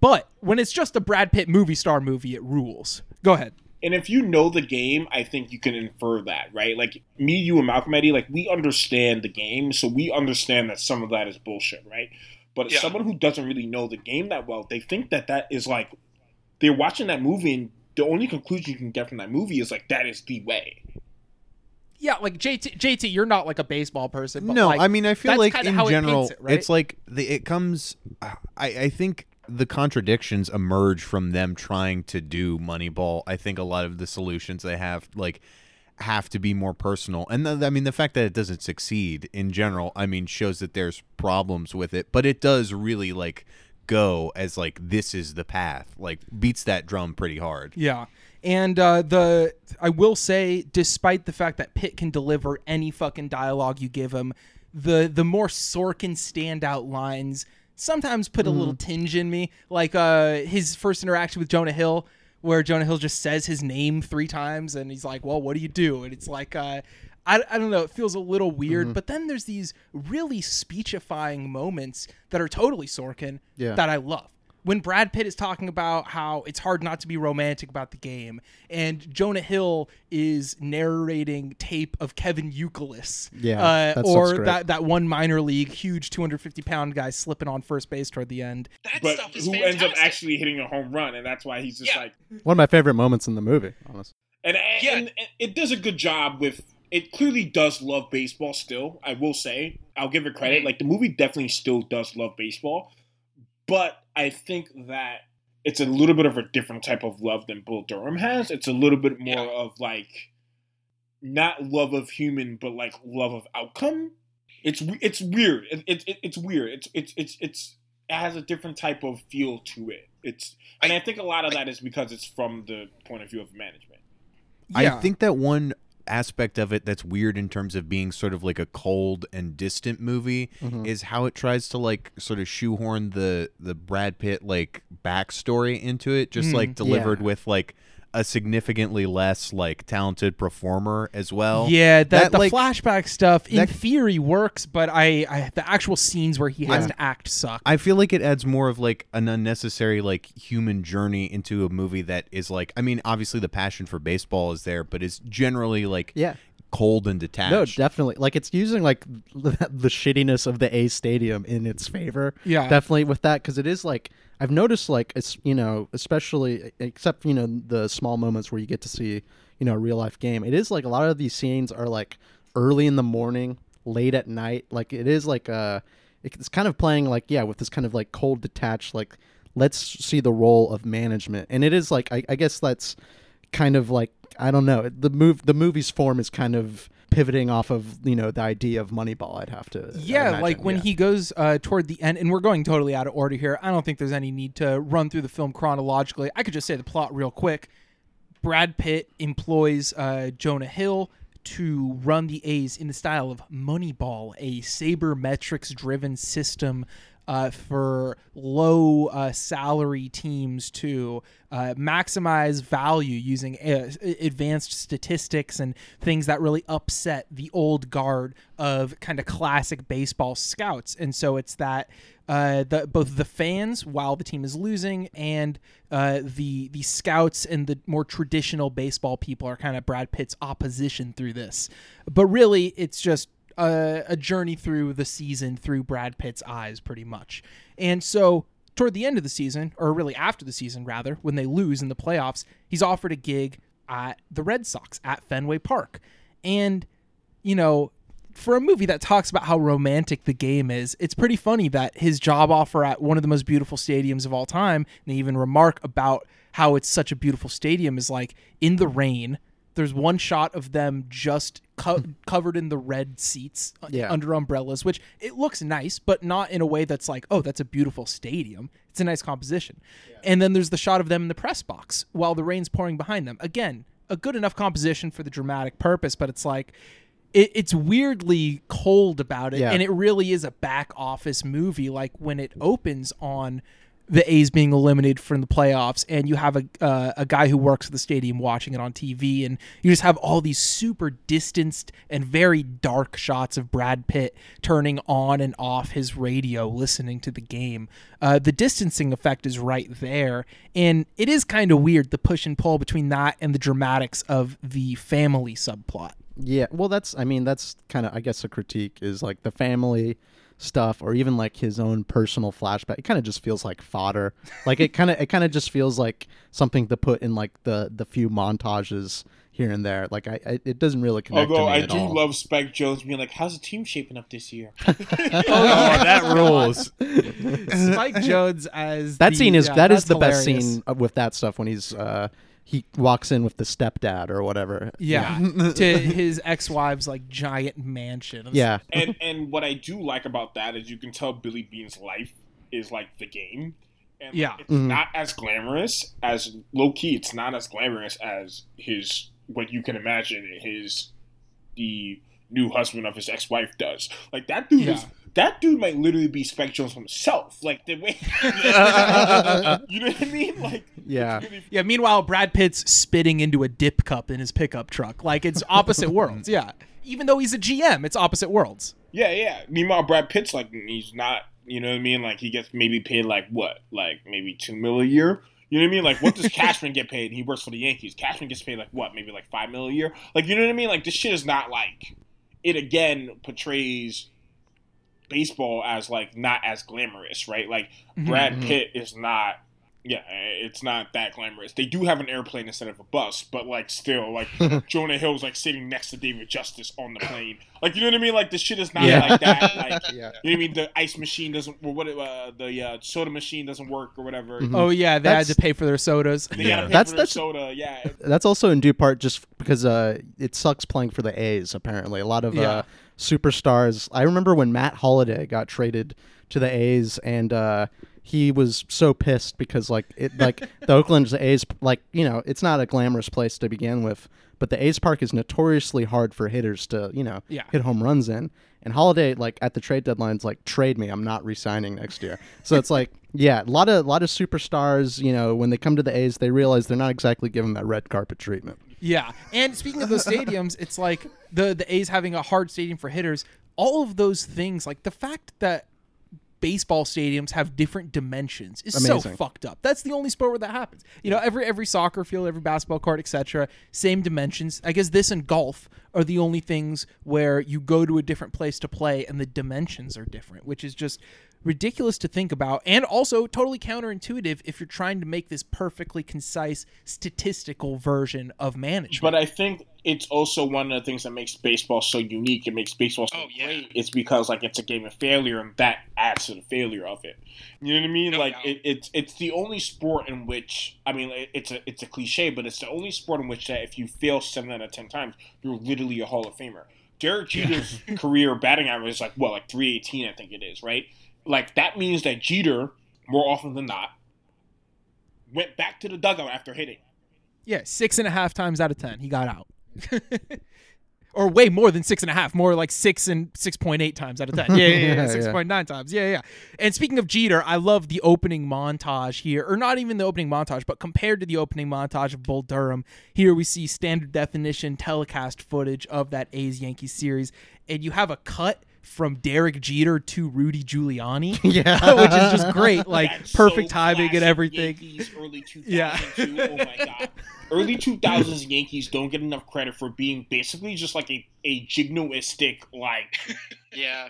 but when it's just a brad pitt movie star movie it rules go ahead And if you know the game, I think you can infer that, right? Like me, you, and Malcolm Eddie, like we understand the game, so we understand that some of that is bullshit, right? But Yeah. someone who doesn't really know the game that well, they think that that is like they're watching that movie, and the only conclusion you can get from that movie is like that is the way. yeah like jt jt you're not like a baseball person but no, like, I mean, I feel like in how it general, it, right? it's like the, it comes. I I think the contradictions emerge from them trying to do Moneyball. I think a lot of the solutions they have, like, have to be more personal. And the, I mean, the fact that it doesn't succeed in general, I mean, shows that there's problems with it. But it does really like go as like this is the path. Like beats that drum pretty hard. Yeah. And uh, the I will say, despite the fact that Pitt can deliver any fucking dialogue you give him, the the more Sorkin standout lines sometimes put a little tinge in me. Like uh, his first interaction with Jonah Hill, where Jonah Hill just says his name three times, and he's like, "Well, what do you do?" And it's like, uh, I I don't know, it feels a little weird. But then there's these really speechifying moments that are totally Sorkin Yeah. that I love. when Brad Pitt is talking about how it's hard not to be romantic about the game, and Jonah Hill is narrating tape of Kevin Youkilis, Yeah, uh, or that that one minor league huge 250 pound guy slipping on first base toward the end. That but stuff is who ends up actually hitting a home run, and that's why he's just like, One of my favorite moments in the movie, honestly. and, and, and it does a good job with. It clearly does love baseball still. I will say, I'll give it credit. Mm-hmm. Like the movie definitely still does love baseball, but I think that it's a little bit of a different type of love than Bull Durham has. It's a little bit more of like not love of human, but like love of outcome. It's it's weird. It, it, it- it's weird. It's it's it's it's it has a different type of feel to it. It's and I think a lot of that is because it's from the point of view of management. I think that one aspect of it that's weird in terms of being sort of like a cold and distant movie Mhm. is how it tries to like sort of shoehorn the the Brad Pitt like backstory into it, just Mm, like delivered yeah. with like a significantly less like talented performer as well. Yeah, that, the like, flashback stuff in that- theory works, but I, I the actual scenes where he has Yeah. to act suck. I feel like it adds more of like an unnecessary like human journey into a movie that is like I mean obviously the passion for baseball is there but is generally like Yeah. cold and detached. No, definitely. Like it's using like the, the shittiness of the A stadium in its favor. Yeah. definitely with that because it is like I've noticed like it's you know especially except you know the small moments where you get to see you know a real life game. It is like a lot of these scenes are like early in the morning, late at night. Like it is like uh it's kind of playing like yeah with this kind of like cold detached like let's see the role of management and it is like I, I guess that's kind of like I don't know the move the movie's form is kind of pivoting off of you know the idea of Moneyball. I'd have to Yeah, imagine, like when yeah. he goes uh, toward the end, and we're going totally out of order here. I don't think there's any need to run through the film chronologically. I could just say the plot real quick. Brad Pitt employs uh, Jonah Hill to run the A's in the style of Moneyball, a sabermetrics driven system uh, for low uh, salary teams to uh, maximize value using uh, advanced statistics and things that really upset the old guard of kind of classic baseball scouts. And so it's that uh, the both the fans while the team is losing and uh, the the scouts and the more traditional baseball people are kind of Brad Pitt's opposition through this. But really, it's just a, a journey through the season through Brad Pitt's eyes, pretty much. And so toward the end of the season, or really after the season, rather, when they lose in the playoffs, he's offered a gig at the Red Sox at Fenway Park. And, you know, for a movie that talks about how romantic the game is, it's pretty funny that his job offer at one of the most beautiful stadiums of all time, and they even remark about how it's such a beautiful stadium, is like in the rain. There's one shot of them just co- covered in the red seats uh, Yeah. under umbrellas, which it looks nice, but not in a way that's like, oh, that's a beautiful stadium. It's a nice composition. And then there's the shot of them in the press box while the rain's pouring behind them. Again, a good enough composition for the dramatic purpose, but it's like it, it's weirdly cold about it, Yeah. and it really is a back office movie. Like when it opens on the A's being eliminated from the playoffs, and you have a uh, a guy who works at the stadium watching it on TV, and you just have all these super distanced and very dark shots of Brad Pitt turning on and off his radio, listening to the game. Uh, the distancing effect is right there, and it is kind of weird the push and pull between that and the dramatics of the family subplot. Yeah, well, that's I mean that's kind of I guess a critique is like the family stuff or even like his own personal flashback. It kind of just feels like fodder. Like it kind of it kind of just feels like something to put in like the the few montages here and there. Like I, I it doesn't really connect. Although to me I at do all. love Spike Jonze being like, "How's the team shaping up this year?" Oh, that rules. Spike Jonze as that the- scene is yeah, that is that's the best scene uh, with that stuff when he's uh he walks in with the stepdad or whatever. Yeah, to his ex-wife's like giant mansion. Yeah. and and what I do like about that is you can tell Billy Beane's life is like the game. And like, Yeah. it's Mhm. not as glamorous as low key. It's not as glamorous as his what you can imagine his the new husband of his ex wife does. Like that dude is Yeah. That dude might literally be Spike Jonze himself. Like the way you know what I mean? Like Yeah. Yeah. Meanwhile, Brad Pitt's spitting into a dip cup in his pickup truck. Like it's opposite worlds. Yeah. Even though he's a GM, it's opposite worlds. Yeah, yeah. Meanwhile, Brad Pitt's like he's not You know what I mean? Like he gets maybe paid like what, like maybe two mil a year. You know what I mean? Like what does Cashman get paid? He works for the Yankees. Cashman gets paid like what, maybe like five mil a year. Like you know what I mean? Like this shit is not like it again portrays baseball as like not as glamorous, right? Like Mhm, Brad mhm. Pitt is not. Yeah, it's not that glamorous. They do have an airplane instead of a bus, but like still, like Jonah Hill's like sitting next to David Justice on the plane. Like you know what I mean? Like the shit is not Yeah. like that. Like Yeah. you know what I mean? The ice machine doesn't, or what? Uh, the uh, soda machine doesn't work or whatever. Mhm. Oh yeah, they That's- had to pay for their sodas. They gotta pay That's- for their that's- soda. Yeah. That's also in due part just because uh, it sucks playing for the A's. Apparently, a lot of Yeah. uh, superstars. I remember when Matt Holliday got traded to the A's, and uh, he was so pissed because like it, like the Oakland A's, like you know, it's not a glamorous place to begin with, but the A's park is notoriously hard for hitters to you know Yeah. hit home runs in. And Holliday, like at the trade deadlines, like trade me. I'm not re-signing next year. So it's like, yeah, a lot of a lot of superstars. You know, when they come to the A's, they realize they're not exactly given that red carpet treatment. Yeah, and speaking of those stadiums, it's like the the A's having a hard stadium for hitters. All of those things, like the fact that baseball stadiums have different dimensions, is so fucked up. That's the only sport where that happens. You know, every every soccer field, every basketball court, etc., same dimensions. I guess this and golf are the only things where you go to a different place to play and the dimensions are different, which is just ridiculous to think about and also totally counterintuitive if you're trying to make this perfectly concise statistical version of management. But I think it's also one of the things that makes baseball so unique. It makes baseball so oh, great. It's because like it's a game of failure, and that adds to the failure of it. You know what I mean? like it, it's it's the only sport in which I mean it's a it's a cliche, but it's the only sport in which that if you fail seven out of ten times, you're literally a Hall of Famer. Derek Jeter's career batting average is like what, like three eighteen, I think it is, right? Like that means that Jeter, more often than not, went back to the dugout after hitting. Yeah, six and a half times out of ten, he got out. or way more than six and a half, more like six and six point eight times out of ten. Yeah, yeah, yeah, Yeah, yeah. six point nine times. Yeah, yeah. And speaking of Jeter, I love the opening montage here, or not even the opening montage, but compared to the opening montage of Bull Durham, here we see standard definition telecast footage of that A's Yankees series, and you have a cut. From Derek Jeter to Rudy Giuliani, Yeah. which is just great, like That's perfect so timing and everything. Yankees, early 2000s Yeah. Oh my god. Early 2000s Yankees don't get enough credit for being basically just like a, a jignoistic, like, Yeah.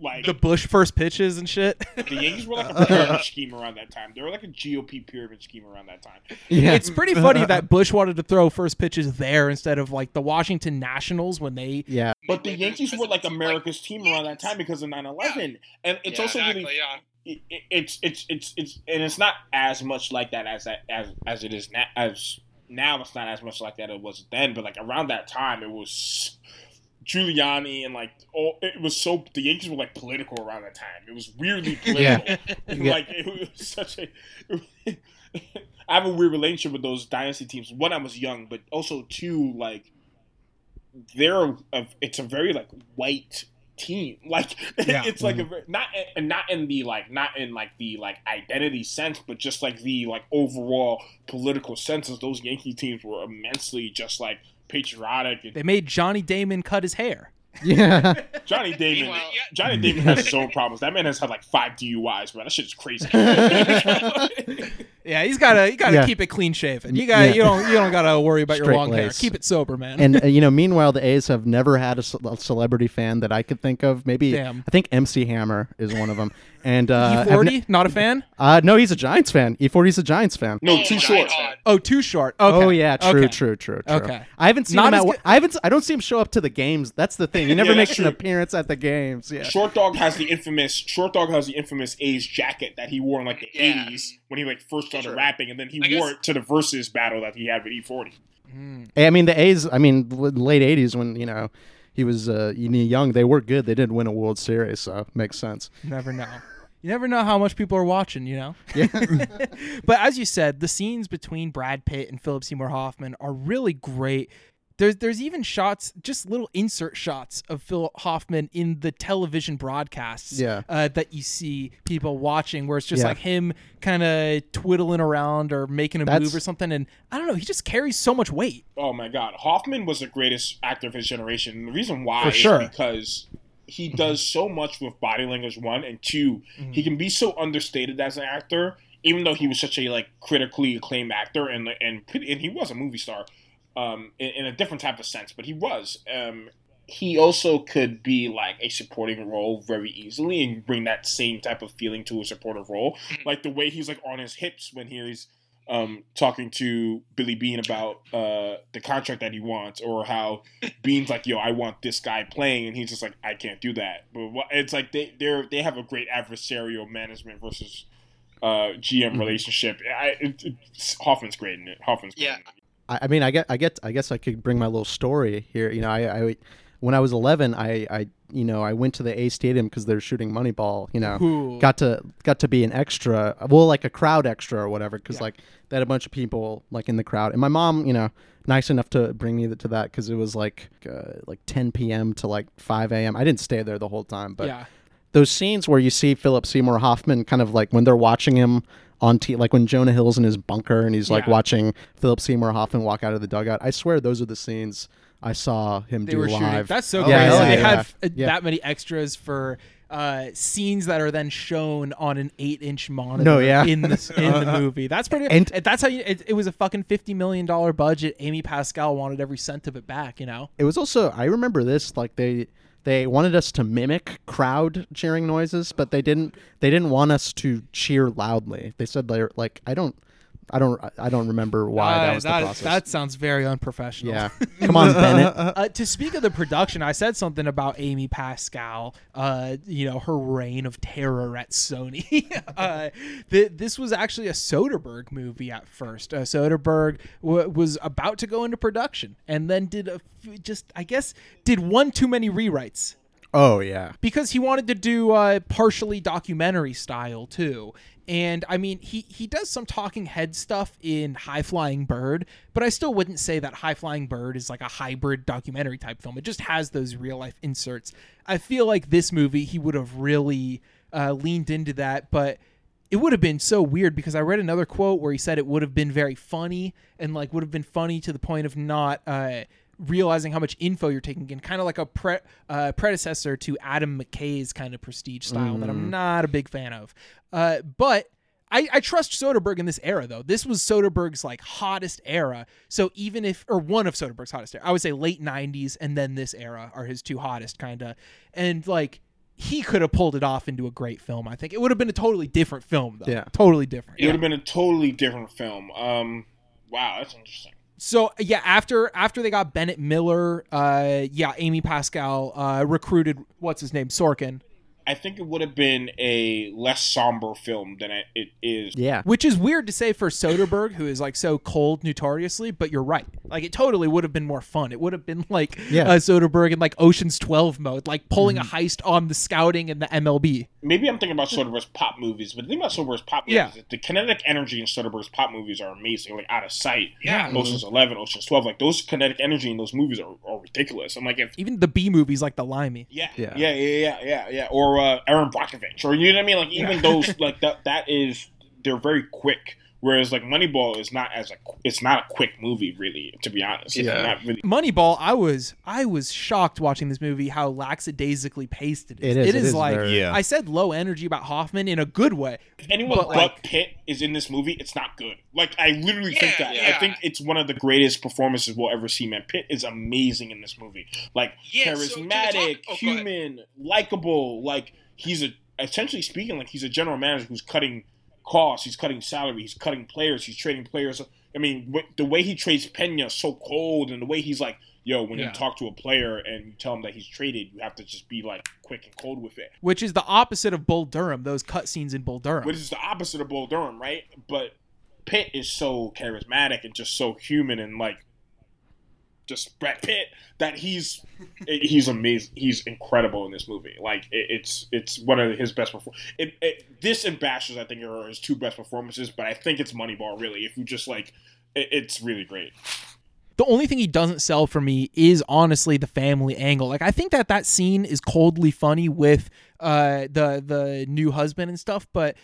like The Bush first pitches and shit. the Yankees were like a pyramid scheme around that time. They were like a GOP pyramid scheme around that time. Yeah. It's pretty funny that Bush wanted to throw first pitches there instead of like the Washington Nationals when they Yeah. But the Yankees were like America's team around that time because of 9/11, and it's Yeah, also exactly, really yeah. it- it- it's it's it's it's and it's not as much like that as that as as it is now as now it's not as much like that it was then but like around that time it was Giuliani and like all it was so the Yankees were like political around that time it was weirdly political Yeah. And, Yeah. like it was such a I have a weird relationship with those dynasty teams one I was young but also two like they're a, it's a very like white team like Yeah. it's like a mm-hmm. very, not and not in the like not in like the like identity sense but just like the like overall political senses those yankee teams were immensely just like patriotic and they made Johnny Damon cut his hair. Yeah. johnny damon johnny damon has his own problems that man has had like five duis man that shit is crazy Yeah, he's gotta you gotta Yeah. keep it clean shaven. You got Yeah. you don't you don't gotta worry about your Straight long hair. Keep it sober, man. and uh, you know, meanwhile, the A's have never had a, ce- a celebrity fan that I could think of. Maybe Damn. I think MC Hammer is one of them. And uh, E40, ne- not a fan. uh, no, he's a Giants fan. E40's a Giants fan. no too short Oh, too short. Okay. Oh yeah, true, Okay. true, true, true. Okay. I haven't seen Not him at. good- I haven't. I don't see him show up to the games. That's the thing. He never Yeah, makes an appearance at the games. Yeah. Short Dog has the infamous Short Dog has the infamous A's jacket that he wore in like the Yeah. eighties when he like first started Sure. rapping, and then he I guess- wore it to the versus battle that he had with E forty. I mean, the A's. I mean, late '80s when you know he was uh, young, they were good. They didn't win a World Series, so makes sense. Never know. You never know how much people are watching, you know? Yeah. but as you said, the scenes between Brad Pitt and Philip Seymour Hoffman are really great. There's there's even shots, just little insert shots of Phil Hoffman in the television broadcasts Yeah. uh, that you see people watching, where it's just Yeah. like him kind of twiddling around or making a That's- move or something. And I don't know, he just carries so much weight. Oh my God, Hoffman was the greatest actor of his generation. And the reason why For is sure. because he does so much with body language. One and 2 he can be so understated as an actor, even though he was such a like critically acclaimed actor and and pretty, and he was a movie star, um, in, in a different type of sense. But he was. Um, he also could be like a supporting role very easily and bring that same type of feeling to a supportive role, like the way he's like on his hips when he's um, talking to Billy Beane about uh, the contract that he wants, or how Beane's like, "Yo, I want this guy playing," and he's just like, "I can't do that." But what, it's like they they they have a great adversarial management versus uh, GM relationship. I, it, it's, Hoffman's great in it. Hoffman's great. Yeah. It. I, I mean, I get, I get, I guess I could bring my little story here. You know, I, I when I was 11, I, I, you know, I went to the A Stadium because they're shooting Moneyball. You know, Ooh. got to got to be an extra, well, like a crowd extra or whatever, because like they had a bunch of people like in the crowd, and my mom, you know, nice enough to bring me to that because it was like uh, like 10 p.m. to like 5 a.m. I didn't stay there the whole time, but Yeah. those scenes where you see Philip Seymour Hoffman kind of like when they're watching him on t like when Jonah Hill's in his bunker and he's like Yeah. watching Philip Seymour Hoffman walk out of the dugout. I swear those are the scenes I saw him They do were shooting. live. That's so Yeah, crazy. yeah, they yeah. have uh, Yeah. that many extras for uh, scenes that are then shown on an eight-inch monitor No, yeah. in the in the movie. That's pretty. And- And that's how you. It, it was a fucking fifty million dollar budget. Amy Pascal wanted every cent of it back. You know. It was also I remember this like they they wanted us to mimic crowd cheering noises, but they didn't they didn't want us to cheer loudly. They said they're like I don't I don't I don't remember why that was that, the process. that sounds very unprofessional. Yeah. Come on, Bennett. uh, to speak of the production, I said something about Amy Pascal. Uh, you know her reign of terror at Sony. uh, th- this was actually a Soderbergh movie at first. Uh, Soderbergh w- was about to go into production, and then did a f- just I guess did one too many rewrites Oh yeah. because he wanted to do uh, partially documentary style too. And I mean, he he does some talking head stuff in High Flying Bird, but I still wouldn't say that High Flying Bird is like a hybrid documentary type film. It just has those real life inserts. I feel like this movie he would have really uh, leaned into that, but it would have been so weird because I read another quote where he said it would have been very funny and like would have been funny to the point of not uh, realizing how much info you're taking in, kind of like a pre- uh, predecessor to Adam McKay's kind of prestige style that I'm Mm. not a big fan of. Uh, but I, I trust Soderbergh in this era though. This was Soderbergh's like hottest era. So even if or one of Soderbergh's hottest era, I would say late '90s and then this era are his two hottest kind of. And like he could have pulled it off into a great film. I think it would have been a totally different film though. Yeah. totally different. It would have been a totally different film. Um, wow, that's interesting. So yeah, after after they got Bennett Miller, uh, yeah, Amy Pascal uh, recruited what's his name Sorkin. I think it would have been a less somber film than it, it is. Yeah. Which is weird to say for Soderbergh, who is like so cold notoriously, but you're right. Like it totally would have been more fun. It would have been like Yeah. uh, Soderbergh in like Ocean's Twelve mode, like pulling a heist on the scouting and the MLB. Maybe I'm thinking about Soderbergh's pop movies, but the thing about Soderbergh's pop movies, Yeah. is the kinetic energy in Soderbergh's pop movies are amazing. Like Out of Sight, Yeah. Ocean's Eleven, Ocean's Twelve, like those kinetic energy in those movies are, are ridiculous. I'm like, if Even the B movies like the Limey. yeah, Yeah. yeah, yeah, yeah, yeah, yeah, or uh, Erin Brockovich, or you know what I mean? Like even those, like that, that is they're very quick. Whereas like Moneyball is not as a, it's not a quick movie really, to be honest. It's Yeah. not really. Moneyball, I was I was shocked watching this movie how lackadaisically paced it is. It is, It it is, is like very- Yeah. I said low energy about Hoffman in a good way. If anyone But, but, like- Pitt is in this movie, it's not good. Like I literally think that. yeah. I think it's one of the greatest performances we'll ever see. Man, Pitt is amazing in this movie. Like Yeah, so talk- charismatic, oh, human, likable. Like he's a essentially speaking, like he's a general manager who's cutting costs, he's cutting salary, he's cutting players, he's trading players. I mean, the way he trades Pena so cold, and the way he's like, yo, when Yeah. you talk to a player and you tell him that he's traded, you have to just be like quick and cold with it. Which is the opposite of Bull Durham, those cut scenes in Bull Durham. which is the opposite of Bull Durham, right? But Pitt is so charismatic and just so human and like just Brad Pitt that he's he's amazing. He's incredible in this movie. Like it, it's it's one of his best perform. It, it, this and Basterds, I think, are his two best performances. But I think it's Moneyball. Really, if you just like, it, it's really great. the only thing he doesn't sell for me is honestly the family angle. Like I think that that scene is coldly funny with uh the the new husband and stuff, but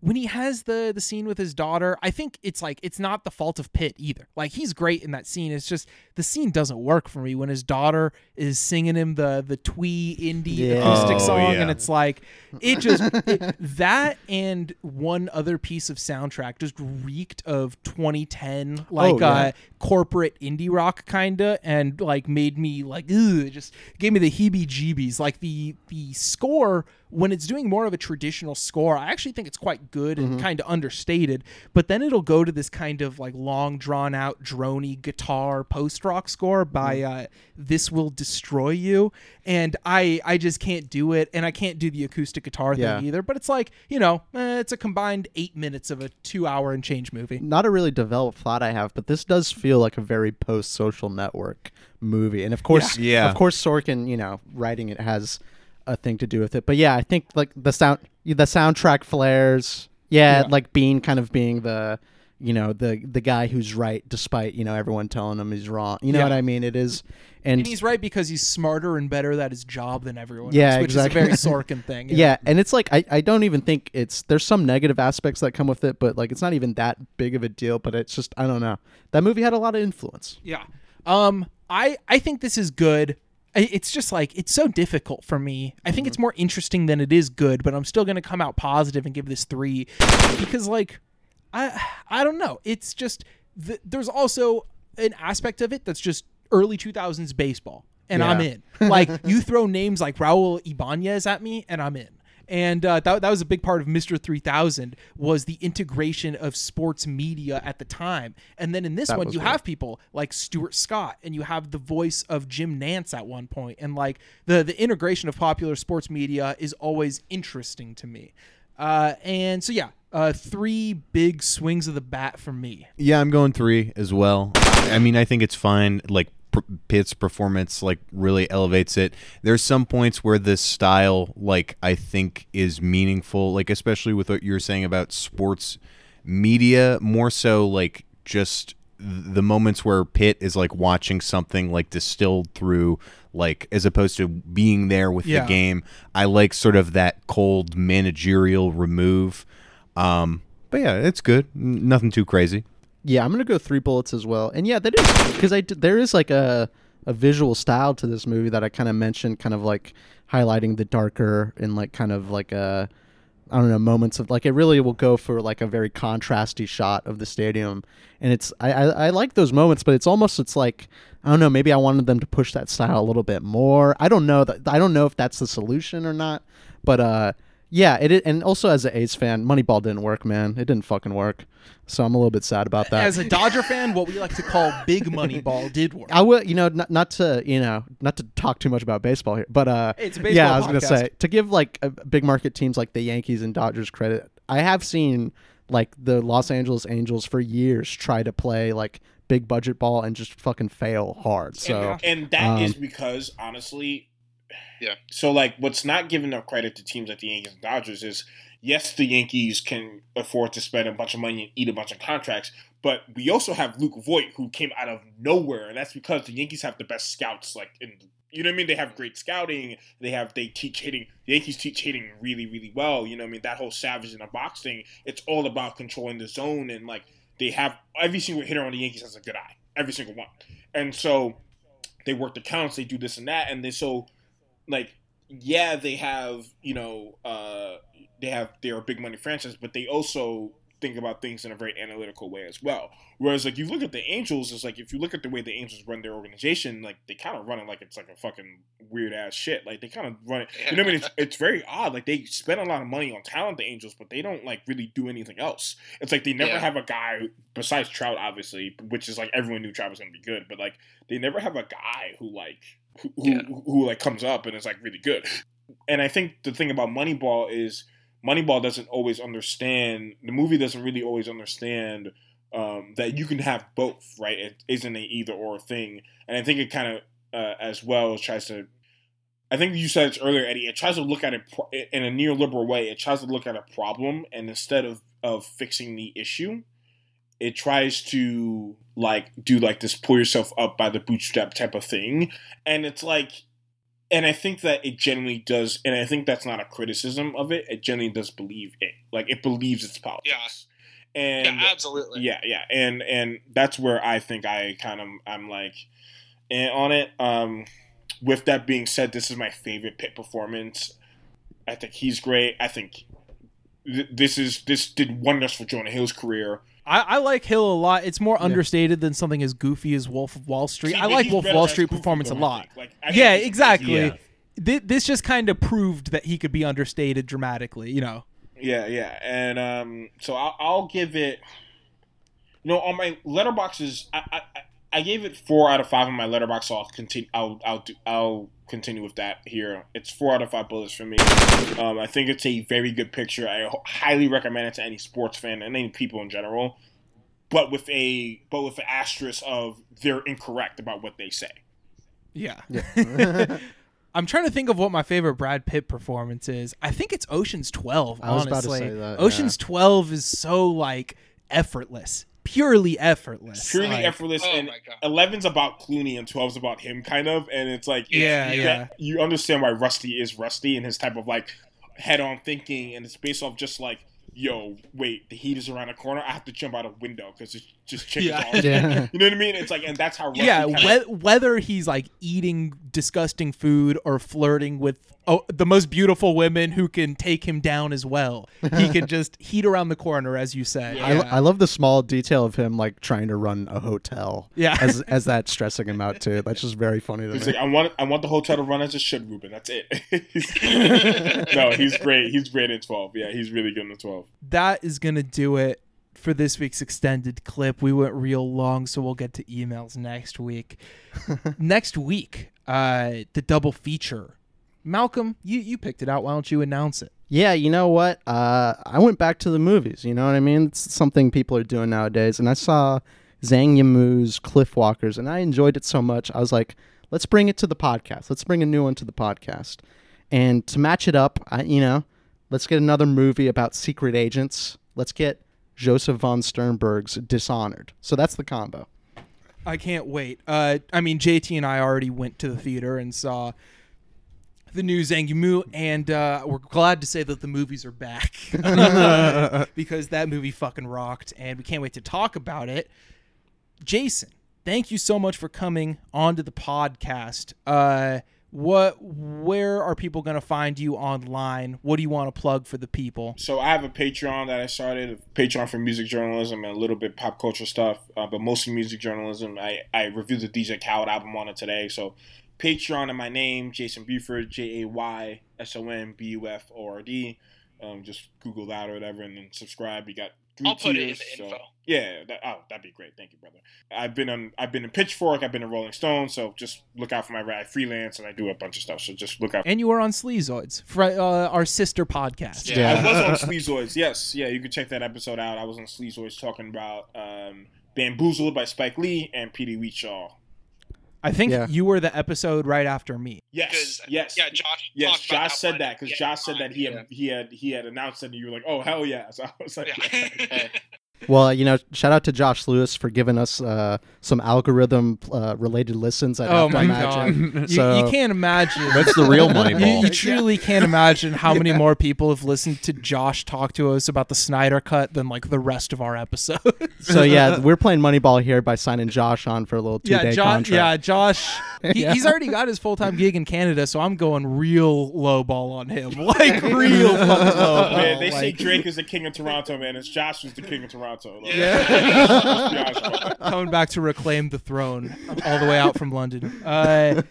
when he has the the scene with his daughter, I think it's like it's not the fault of Pitt either. Like he's great in that scene. It's just the scene doesn't work for me when his daughter is singing him the the twee indie Yeah. acoustic Oh, song, yeah. and it's like it just it- that and one other piece of soundtrack just reeked of 2010 like Oh, yeah. uh corporate indie rock kinda and like made me like ugh, just gave me the heebie jeebies like the the score when it's doing more of a traditional score i actually think it's quite good and kind of understated but then it'll go to this kind of like long drawn out drony guitar post rock score by uh this will destroy you and i i just can't do it and i can't do the acoustic guitar thing either but it's like you know eh, it's a combined eight minutes of a two hour and change movie Not a really developed thought I have, but this does feel like a very post social network movie. And of course, Yeah. Yeah. of course, Sorkin, you know, writing it has a thing to do with it. But yeah, I think like the sound, the soundtrack flares. Yeah, Yeah. like Beane kind of being the, you know, the the guy who's right despite you know everyone telling him he's wrong. You know Yeah. what I mean? It is, and, and he's right because he's smarter and better at his job than everyone yeah, else, which exactly. is a very Sorkin thing. know? Yeah, and it's like I, I don't even think it's there's some negative aspects that come with it, but like it's not even that big of a deal. But it's just I don't know. That movie had a lot of influence. Yeah. Um, I I think this is good. It's just like it's so difficult for me. I think it's mm-hmm. more interesting than it is good, but I'm still gonna come out positive and give this three because like I I don't know. It's just th- there's also an aspect of it that's just early 2000s baseball, and I'm in. Like you throw names like Raul Ibanez at me, and I'm in. And uh, that, that was a big part of Mr. 3000 was the integration of sports media at the time. And then in this That one, you good. have people like Stuart Scott, and you have the voice of Jim Nantz at one point, and like the the integration of popular sports media is always interesting to me. Uh, and so yeah, uh, three big swings of the bat for me. Yeah, I'm going three as well. I mean, I think it's fine. Like P- Pitt's performance, like really elevates it. There's some points where this style, like I think, is meaningful. Like especially with what you're saying about sports media, more so like just the moments where Pitt is like watching something like distilled through like as opposed to being there with Yeah. the game. I like sort of that cold managerial remove. Um, but yeah, it's good. N- nothing too crazy. Yeah, I'm gonna go three bullets as well. And yeah, that is because I there is like a a visual style to this movie that I kind of mentioned, kind of like highlighting the darker and like kind of like a I don't know moments of like it really will go for like a very contrasty shot of the stadium, and it's I, I I like those moments, but it's almost it's like I don't know maybe I wanted them to push that style a little bit more. I don't know that I don't know if that's the solution or not, but uh yeah it and also as an A's fan, Moneyball didn't work, man. It didn't fucking work, so I'm a little bit sad about that. As a Dodger fan, what we like to call big Moneyball did work. I will, you know, not, not to, you know, not to talk too much about baseball here, but uh, Hey, it's a yeah, I was gonna say to give like uh, big market teams like the Yankees and Dodgers credit. I have seen like the Los Angeles Angels for years try to play like big budget ball and just fucking fail hard. So and, and that is um, because honestly, Yeah. So like, what's not giving enough credit to teams like the Yankees and Dodgers is yes, the Yankees can afford to spend a bunch of money and eat a bunch of contracts, but we also have Luke Voit who came out of nowhere, and that's because the Yankees have the best scouts. Like in you know what I mean? They have great scouting. They have they teach hitting. The Yankees teach hitting really really well. You know what I mean? That whole savage in a box thing. It's all about controlling the zone and like they have every single hitter on the Yankees has a good eye. Every single one. And so they work the counts, they do this and that, and they so like yeah, they have you know uh, they have they're a big money franchise, but they also think about things in a very analytical way as well. Whereas like you look at the Angels, it's like if you look at the way the Angels run their organization, like they kind of run it like it's like a fucking weird ass shit. Like they kind of run it. You know what I mean? It's, it's very odd. Like they spend a lot of money on talent, the Angels, but they don't like really do anything else. It's like they never Yeah. have a guy besides Trout, obviously, which is like everyone knew Trout was gonna be good, but like they never have a guy who like who who, who like comes up and is like really good. And I think the thing about Moneyball is Moneyball doesn't always understand the movie doesn't really always understand um, that you can have both, right? It isn't an either or thing, and I think it kind of uh, as well tries to. I think you said it earlier, Eddie. It tries to look at it pro- in a neoliberal way. It tries to look at a problem, and instead of of fixing the issue, it tries to like do like this pull yourself up by the bootstrap type of thing, and it's like and I think that it genuinely does, and I think that's not a criticism of it. It genuinely does believe it, like it believes its politics. And yeah, absolutely. yeah, yeah, and and that's where I think I kind of I'm like, and on it. Um, with that being said, this is my favorite Pitt performance. I think he's great. I think th- this is this did wonders for Jonah Hill's career. I, I like Hill a lot. It's more understated than something as goofy as Wolf of Wall Street. See, I like Wolf of Wall Street performance a lot. Like, yeah, exactly. yeah. Thi- This just kind of proved that he could be understated dramatically. You know. Yeah, yeah, and um, so I'll, I'll give it. You know, on my letterboxes, I, I I- I gave it four out of five on my Letterboxd. So I'll continue. I'll I'll do, I'll continue with that here. It's four out of five bullets for me. Um, I think it's a very good picture. I h- highly recommend it to any sports fan and any people in general. But with a but with an asterisk of they're incorrect about what they say. Yeah. yeah. I'm trying to think of what my favorite Brad Pitt performance is. I think it's Ocean's 12. I was about to honestly, say that, Ocean's 12 is so like effortless, purely effortless. purely Like- effortless. Oh and 11's about Clooney and 12's about him, kind of. And it's like, Yeah, you, yeah. you understand why Rusty is Rusty and his type of like head on thinking. And it's based off just like, yo, wait, the heat is around the corner. I have to jump out a window because it's just chicken Yeah. balls. Yeah. You know what I mean? It's like, and that's how Rusty yeah, kinda- whe- whether he's like eating disgusting food or flirting with oh, the most beautiful women who can take him down as well, he can just heat around the corner, as you say. I, I love the small detail of him like trying to run a hotel. Yeah. as as that stressing him out too. That's just very funny to He's me. like, I want, I want the hotel to run as it should, Reuben. That's it. no, he's great. He's great in 12. Yeah, he's really good in 12. that is gonna do it for this week's extended clip. We went real long, so we'll get to emails next week. next week, uh, the double feature. Malcolm, you you picked it out. Why don't you announce it? Yeah, you know what? Uh, I went back to the movies. You know what I mean? It's something people are doing nowadays. And I saw Zhang Yimou's Cliff Walkers, and I enjoyed it so much. I was like, let's bring it to the podcast. Let's bring a new one to the podcast. And to match it up, I, you know, let's get another movie about secret agents. Let's get Josef von Sternberg's Dishonored. So that's the combo. I can't wait. Uh, I mean, JT and I already went to the theater and saw the new Zhang Yimou, and uh, we're glad to say that the movies are back because that movie fucking rocked, and we can't wait to talk about it. Jayson, thank you so much for coming onto the podcast. Uh, what, where are people going to find you online? What do you want to plug for the people? So I have a Patreon that I started, a Patreon for music journalism and a little bit pop culture stuff, uh, but mostly music journalism. I, I reviewed the DJ Khaled album on it today. So Patreon and my name, Jayson Buford, J A Y S O N B U F O R D. Um, just Google that or whatever, and then subscribe. You got three I'll put it in tiers, the so- info. Yeah, that, oh, that'd be great. Thank you, brother. I've been on, I've been in Pitchfork, I've been in Rolling Stone, so just look out for my I freelance and I do a bunch of stuff. So just look out. And you were on Sleazoids, fr- uh, our sister podcast. Yeah, I was on Sleazoids. Yes, yeah, you can check that episode out. I was on Sleazoids talking about um, Bamboozled by Spike Lee and Petey Wheatstraw. I think Yeah. you were the episode right after me. Yes, yes, yeah, Josh. yes. talked about Josh that said one. that because Yeah, Josh said that he had he had he had announced it, and you were like, "Oh hell yeah!" So I was like, yeah. Well, you know, shout out to Josh Lewis for giving us uh, some algorithm uh, related listens. I'd Oh have to my imagine. god! You, So- you can't imagine. That's the real You, Moneyball. you truly can't imagine how many more people have listened to Josh talk to us about the Snyder Cut than like the rest of our episodes. So yeah, we're playing Moneyball here by signing Josh on for a little two yeah, day Jo- contract. yeah, Josh. He, Yeah. He's already got his full time gig in Canada, so I'm going real low ball on him, like real fucking low ball. man, they say Drake is the king of Toronto, man. It's Josh who's the king of Toronto. Like, Yeah. let's be honest about it. coming back to reclaim the throne all the way out from London. Uh,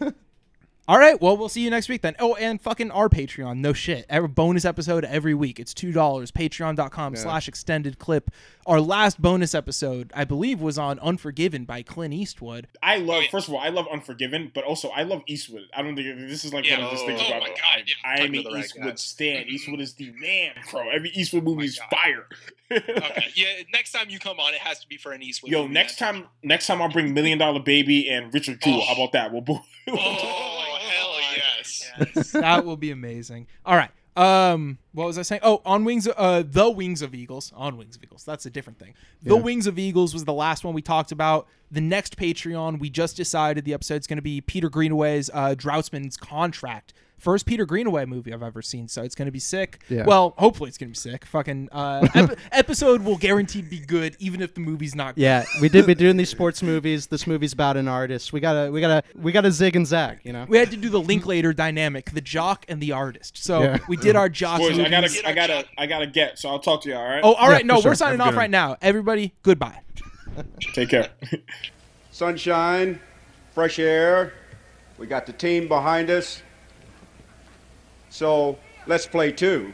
all right, well, we'll see you next week then. Oh, and fucking our Patreon, no shit. Every bonus episode every week. It's two dollars. Patreon.com slash extended clip. Our last bonus episode, I believe, was on Unforgiven by Clint Eastwood. I love, first of all, I love Unforgiven, but also I love Eastwood. I don't think this is like Yeah, one of those things oh about my. God, I, I am an to right Eastwood guys. stan. Eastwood is the man, bro. Every Eastwood movie is fire. Okay, yeah. Next time you come on, it has to be for an Eastwood. Yo, next man. time, next time I'll bring Million Dollar Baby and Richard Jewell. How about that? We'll bo- Oh hell yes. that will be amazing. All right. Um, what was I saying? Oh, on wings, uh, the wings of eagles. On wings of eagles. That's a different thing. The Yeah. wings of eagles was the last one we talked about. The next Patreon, we just decided the episode's going to be Peter Greenaway's uh, Draughtsman's contract. First Peter Greenaway movie I've ever seen, so it's going to be sick. Yeah. Well, hopefully it's going to be sick. Fucking uh, ep- episode will guaranteed be good, even if the movie's not. good. Yeah, we did. We're doing these sports movies. This movie's about an artist. We gotta, we gotta, we gotta zig and zag. You know. We had to do the Linklater dynamic, the jock and the artist. So Yeah. we did our jock. Boys, I movies. gotta, I gotta, I gotta get. So I'll talk to you. All right. Oh, all right. Yeah, no, sure. we're signing off right now. Everybody, goodbye. Take care. Sunshine, fresh air. We got the team behind us. So let's play two.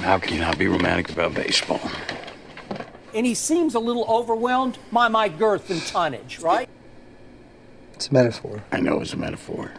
How can you not be romantic about baseball? And he seems a little overwhelmed by my girth and tonnage, right? It's a metaphor. I know it's a metaphor.